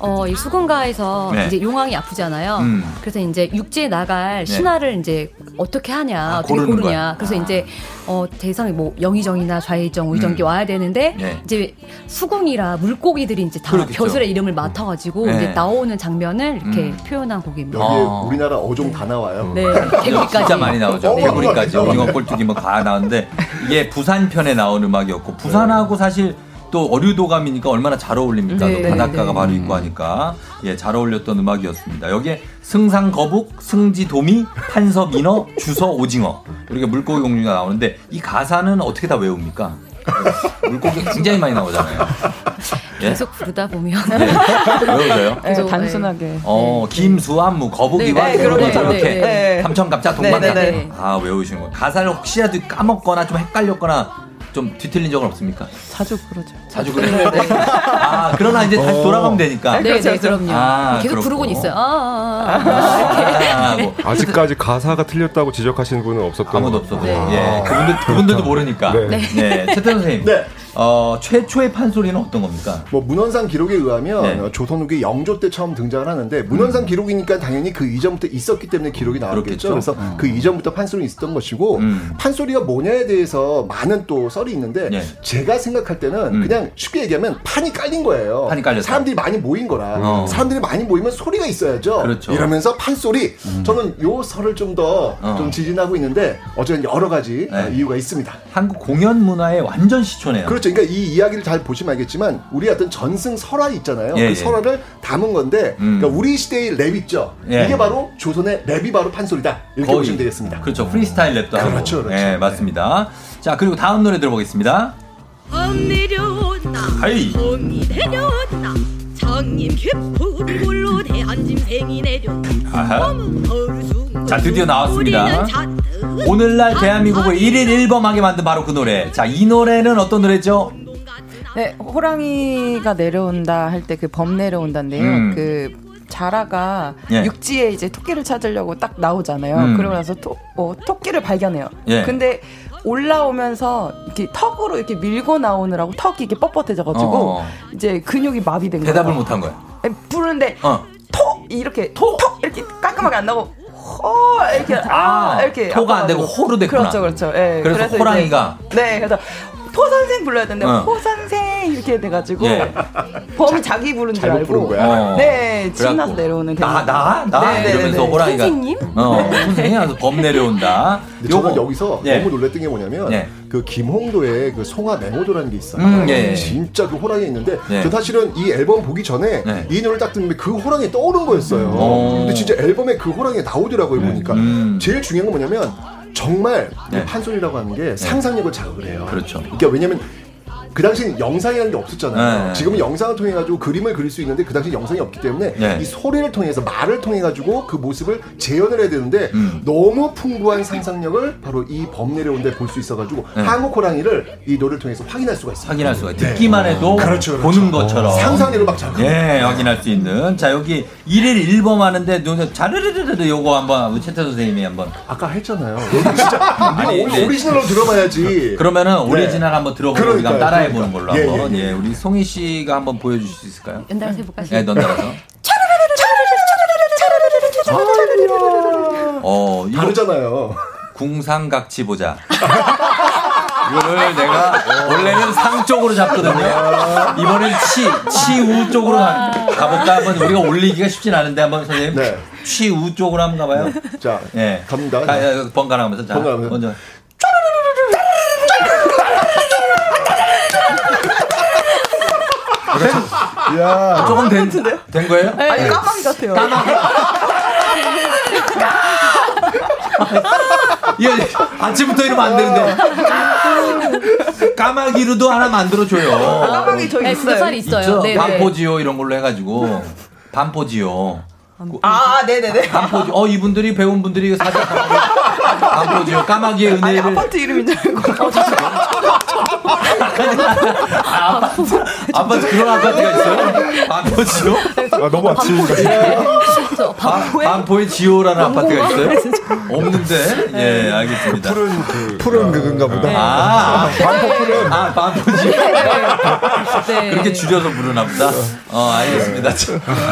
어, 이 수군가에서 네. 이제 용왕이 아프잖아요. 음. 그래서 이제 육지에 나갈 신하를 이제 어떻게 하냐, 아, 어떻게 고르는 고르냐. 거야. 그래서 이제 어, 대상이 뭐 영의정이나 좌의정, 우의정이 음. 와야 되는데 네. 이제 수군이라 물고기들이 이제 다 그렇겠죠. 벼슬의 이름을 맡아가지고 네. 이제 나오는 장면을 이렇게 음. 표현한 곡입니다. 여기에 어. 우리나라 어종 다 나와요. 네, 여기 개구리까지. 진짜 많이 나오죠. 어, 개구리까지, 어, 어, 어. 오징어 꼴뚜기 뭐 다 나오는데 이게 부산 편에 나온 음악이었고 부산하고 사실 또 어류도감이니까 얼마나 잘 어울립니까? 네, 또 바닷가가 네. 바로 있고 하니까 예, 잘 어울렸던 음악이었습니다. 여기에 승상 거북, 승지 도미, 판서 민어, 주서 오징어 이렇게 물고기 공주가 나오는데 이 가사는 어떻게 다 외웁니까? 물고기 굉장히 많이 나오잖아요. 예? 계속 부르다 보면 외워져요? 네, 계속, 단순하게. 어, 김수, 안무, 거북이와 네, 네. 이렇게 네, 네. 삼천갑자, 네. 네, 네. 아 외우시는 거. 가사를 혹시라도 까먹거나 좀 헷갈렸거나 좀 뒤틀린 적은 없습니까? 자주 그러죠. 자주 그래요. 아 그러나 이제 다시 어. 돌아가면 되니까. 네, 네, 그럼요. 아, 계속. 부르곤 있어요. 아, 아, 아. 아, 뭐 아직까지 가사가 틀렸다고 지적하시는 분은 없었던 아무도 것 없어. 같아요. 예, 그분들 그분들도 모르니까. 네. 네, 최태 선생님. 네. 어 최초의 판소리는 어떤 겁니까? 뭐 문헌상 기록에 의하면 네. 어, 조선 후기 영조 때 처음 등장을 하는데 문헌상 기록이니까 당연히 그 이전부터 있었기 때문에 기록이 나왔겠죠. 그래서 음. 그 이전부터 판소리 있었던 것이고 음. 판소리가 뭐냐에 대해서 많은 또 썰이 있는데 네. 제가 생각 할 때는 음. 그냥 쉽게 얘기하면 판이 깔린 거예요. 판이 깔렸다. 사람들이 많이 모인 거라. 어. 사람들이 많이 모이면 소리가 있어야죠. 그렇죠. 음. 이러면서 판 소리. 저는 요 설을 좀 더좀 어. 지진하고 있는데 어쨌든 여러 가지 네. 어, 이유가 있습니다. 한국 공연 문화의 완전 시초네요. 그렇죠. 그러니까 이 이야기를 잘 보시면 알겠지만 우리 어떤 전승 설화 있잖아요. 예, 그 예. 설화를 담은 건데 음. 그러니까 우리 시대의 랩 있죠. 예. 이게 바로 조선의 랩이 바로 판소리다. 이렇게 거의. 보시면 되겠습니다. 그렇죠. 프리스타일 랩도 하고. 그렇죠, 그렇죠. 예, 맞습니다. 자, 그리고 다음 노래 들어보겠습니다. 범 내려온다 하이. 범이 내려온다 장림 깊은 골로 대한 짐승이 내려온다 아하. 자, 드디어 나왔습니다. 우리는 잔뜩 오늘날 대한민국을 1일 1범하게 만든 바로 그 노래. 자, 이 노래는 어떤 노래죠? 네, 호랑이가 내려온다 할 때 그 범 내려온다인데요. 음. 그 자라가 예. 육지에 이제 토끼를 찾으려고 딱 나오잖아요. 음. 그러고 나서 토, 어, 토끼를 발견해요. 예. 근데 올라오면서 이렇게 턱으로 이렇게 밀고 나오느라고 턱이 이렇게 뻣뻣해져가지고 어. 이제 근육이 마비된 거예요. 대답을 못 한 거야. 아니, 부르는데 어. 토 이렇게 톡 이렇게 깔끔하게 안 나고 호 이렇게 아, 아, 이렇게 토가 안 되고. 호로 됐구나. 그렇죠, 그렇죠. 예, 그래서 이제- 호랑이가 네, 그래서 토 선생 불러야 되는데 어. 호 선생 이렇게 돼가지고 예. 범이 자기 부른 줄 잘못 알고 부른 거야? 어. 네 신나서 내려오는 나, 나, 나? 네, 네, 이러면서 네, 네. 호랑이가. 선생님? 어, 선생님 하면서 범 내려온다. 근데 저는 여기서 예. 너무 놀랬던 게 뭐냐면 예. 그 김홍도의 그 송화 맹호도라는 게 있어요. 음, 예. 진짜 그 호랑이 있는데 예. 저 사실은 이 앨범 보기 전에 네. 이 노래를 딱 듣는데 그 호랑이 떠오른 거였어요. 오. 근데 진짜 앨범에 그 호랑이가 나오더라고요 보니까 음. 제일 중요한 건 뭐냐면 정말 이 네. 판소리라고 하는 게 상상력을 자극을 해요. 그렇죠. 그러니까 왜냐면 그 당시엔 영상이라는 게 없었잖아요. 네. 지금은 영상을 통해 가지고 그림을 그릴 수 있는데 그 당시 영상이 없기 때문에 네. 이 소리를 통해서 말을 통해 가지고 그 모습을 재현을 해야 되는데 음. 너무 풍부한 상상력을 바로 이 범 내려온데 볼 수 있어 가지고 네. 한국 호랑이를 이 노래를 통해서 확인할 수가 있어요. 확인할 수가 있어요. 듣기만 해도 그렇죠, 그렇죠. 보는 것처럼. 상상력을 막 자극. 예, 확인할 수 있는. 자, 여기 1일 1범 하는데, 자르르르르 요거 한번, 최태 선생님이 한번. 아까 했잖아요. 진짜 아니, 오리- 네. 오리지널로 들어봐야지. 그러면은 네. 오리지널 한번 들어보고 우리가 그러니 한번 따라해보는 걸로 그러니까요. 한번. 예, 예, 예, 예. 우리 송희 씨가 한번 보여줄 수 있을까요? 연달아서 해 볼까요? 예, 연달아서. 어, 다르잖아요. 궁상각치우 보자. 이거를 내가 원래는 상 쪽으로 잡거든요. 이번엔 치, 치우 쪽으로 가, 가볼까? 한번 우리가 올리기가 쉽진 않은데 한번 선생님. 치우 쪽으로 한번 가봐요. 자, 예. 갑니다. 가, 야, 번갈아 가면서. 자, 번갈아 가면서. 먼저. 야, 조금 된, 된 거예요? 아니 까마귀 같아요. 이거 아침부터 이러면 안 되는데. 까마귀로도 하나 만들어줘요. 까마귀 저 네, 있어요. 그살 있어요. 있죠? 네, 네. 반포지요 이런 걸로 해가지고 반포지요. 아, 네네네. 반포지. 어 이분들이 배운 분들이 사실 반포지요. 까마귀의 아니 은혜를. 아파트 이름인 줄 알고. 아, 아파트, 아파트 그런 아파트가 있어요? 반포지요? 아, 너무 아침인가 반- 반포의 지호라는 아파트가 있어요? 없는데. 예, 알겠습니다. 푸른 그 푸른 그건가 보다. 아, 반포 푸른 아, 반포지. 네. 그렇게 줄여서 부르나 보다. 어, 알겠습니다.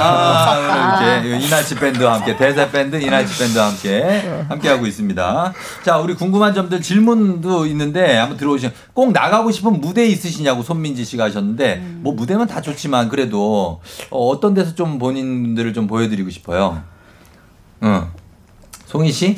아, 이렇게 이날치 밴드와 함께, 대세 밴드, 이날치 밴드와 함께, 함께 하고 있습니다. 자, 우리 궁금한 점들 질문도 있는데, 한번 들어오시면, 꼭 나가고 싶은 무대 있으시냐고 손민지 씨가 하셨는데, 뭐 무대면 다 좋지만, 그래도, 어, 어떤 데서 좀 본인들을 좀 보여드리고 싶어요? 응. 송희 씨?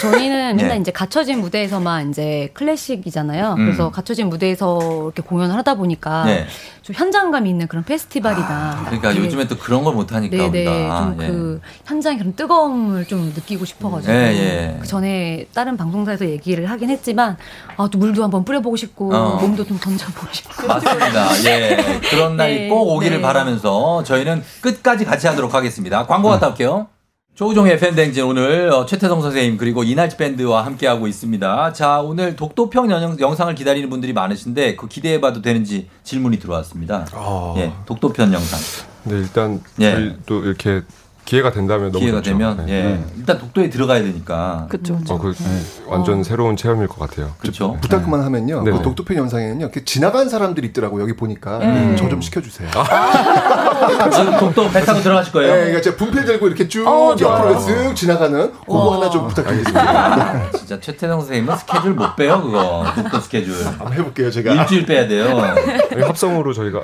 저희는 맨날 네. 이제 갖춰진 무대에서만 이제 클래식이잖아요. 음. 그래서 갖춰진 무대에서 이렇게 공연을 하다 보니까 네. 좀 현장감 있는 그런 페스티벌이나 그러니까 되게 요즘에 또 그런 걸 못 하니까 네네 우리가. 좀 예. 그 현장의 그런 뜨거움을 좀 느끼고 싶어가지고 예, 예. 그 전에 다른 방송사에서 얘기를 하긴 했지만 아 또 물도 한번 뿌려보고 싶고 어. 몸도 좀 던져보고 싶고 맞습니다. 예. 그런 날이 네, 꼭 오기를 네. 바라면서 저희는 끝까지 같이 하도록 하겠습니다. 광고 갔다 올게요. 조우종의 팬댕진 오늘 어, 최태성 선생님 그리고 이날치 밴드와 함께하고 있습니다. 자 오늘 독도평 영, 영상을 기다리는 분들이 많으신데 그 기대해봐도 되는지 질문이 들어왔습니다. 아. 예, 독도편 영상 네, 일단 예. 또 이렇게 기회가 된다면 너무 기회가 좋죠. 되면 네. 예, 일단 독도에 들어가야 되니까. 그렇죠. 어, 그 완전 새로운 체험일 것 같아요. 그렇죠. 부탁 그만 하면요. 그 독도편 영상에는요. 지나간 사람들이 있더라고 요 여기 보니까 음. 저좀 시켜주세요. 아, 독도 배 타고 들어가실 거예요? 네, 그러니까 제가 분필 들고 이렇게 쭉 어. 옆으로 쓱 지나가는 그거 하나 좀 부탁드리겠습니다. 아, 진짜 최태성 선생님은 스케줄 못 빼요 그거 독도 스케줄. 한번 해볼게요 제가. 일주일 빼야 돼요. 네, 합성으로 저희가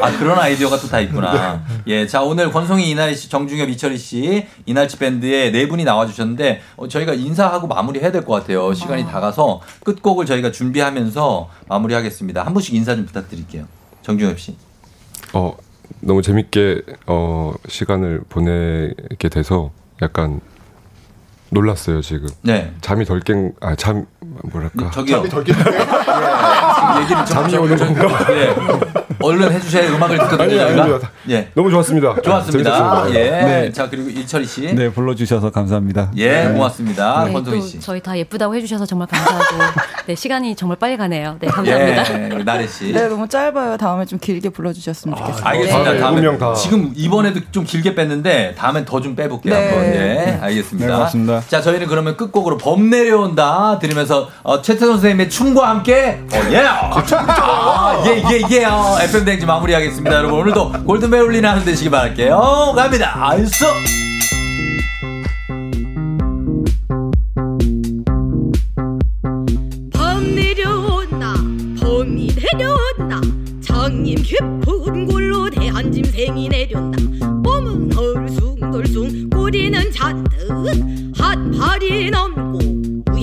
아 그런 아이디어가 또 다 있구나. 예, 자 오늘 권송이 이날 씨, 정중엽 이철희 씨, 이날치 밴드의 네 분이 나와주셨는데 어, 저희가 인사하고 마무리해야 될 것 같아요. 시간이 다 가서 끝곡을 저희가 준비하면서 마무리하겠습니다. 한 분씩 인사 좀 부탁드릴게요. 정중엽 씨. 어, 너무 재밌게 어, 시간을 보내게 돼서 약간 놀랐어요 지금. 네. 잠이 덜 깬, 아, 잠, 뭐랄까. 저기요. 잠이 덜. 지금 얘기를 좀 잠이 좀- 오는 좀- 건가? 예. 얼른 해주셔야 음악을 듣거든요. 아니. 아닙니다. 예. 너무 좋았습니다. 좋았습니다. 재밌었습니다. 예. 네. 자 그리고 이철희 씨. 네, 불러주셔서 감사합니다. 예, 네. 고맙습니다. 네, 권송희 또 씨. 저희 다 예쁘다고 해주셔서 정말 감사하고 네 시간이 정말 빨리 가네요. 네 감사합니다. 예, 나래 씨. 네, 너무 짧아요. 다음에 좀 길게 불러주셨으면 좋겠습니다. 알겠습니다. 네, 다음에 다. 지금 이번에도 좀 길게 뺐는데 다음엔 더 좀 빼볼게요. 네. 한번. 예, 알겠습니다. 네, 고맙습니다. 자, 저희는 그러면 끝곡으로 범 내려온다 들으면서 어, 최태 선생님의 춤과 함께 어, 예, 아, 예, 예, 예, 어, FM 댕지 마무리하겠습니다. 여러분 오늘도 골든 베올린 하는 되시기 바랄게요. 갑니다. 봄이 내려온다 장님 깊은 골로 대한 짐승이 내려온다 몸은 헐숭덜숭 꼬리는 잔뜩 한 팔이 넘고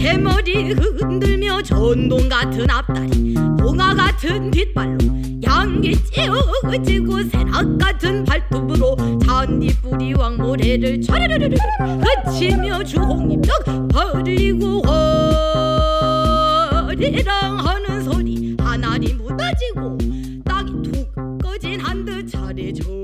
위에 머리 흔들며 전동 같은 앞다리 봉화 같은 뒷발로 양기 찌어지고 새락 같은 발톱으로 잔디뿌리 왕모래를 촤르르르르 그치며 주홍잎떡 벌리고 허리랑 하는 소리 하나리 무너지고 땅이 툭 꺼진 한듯 차례 목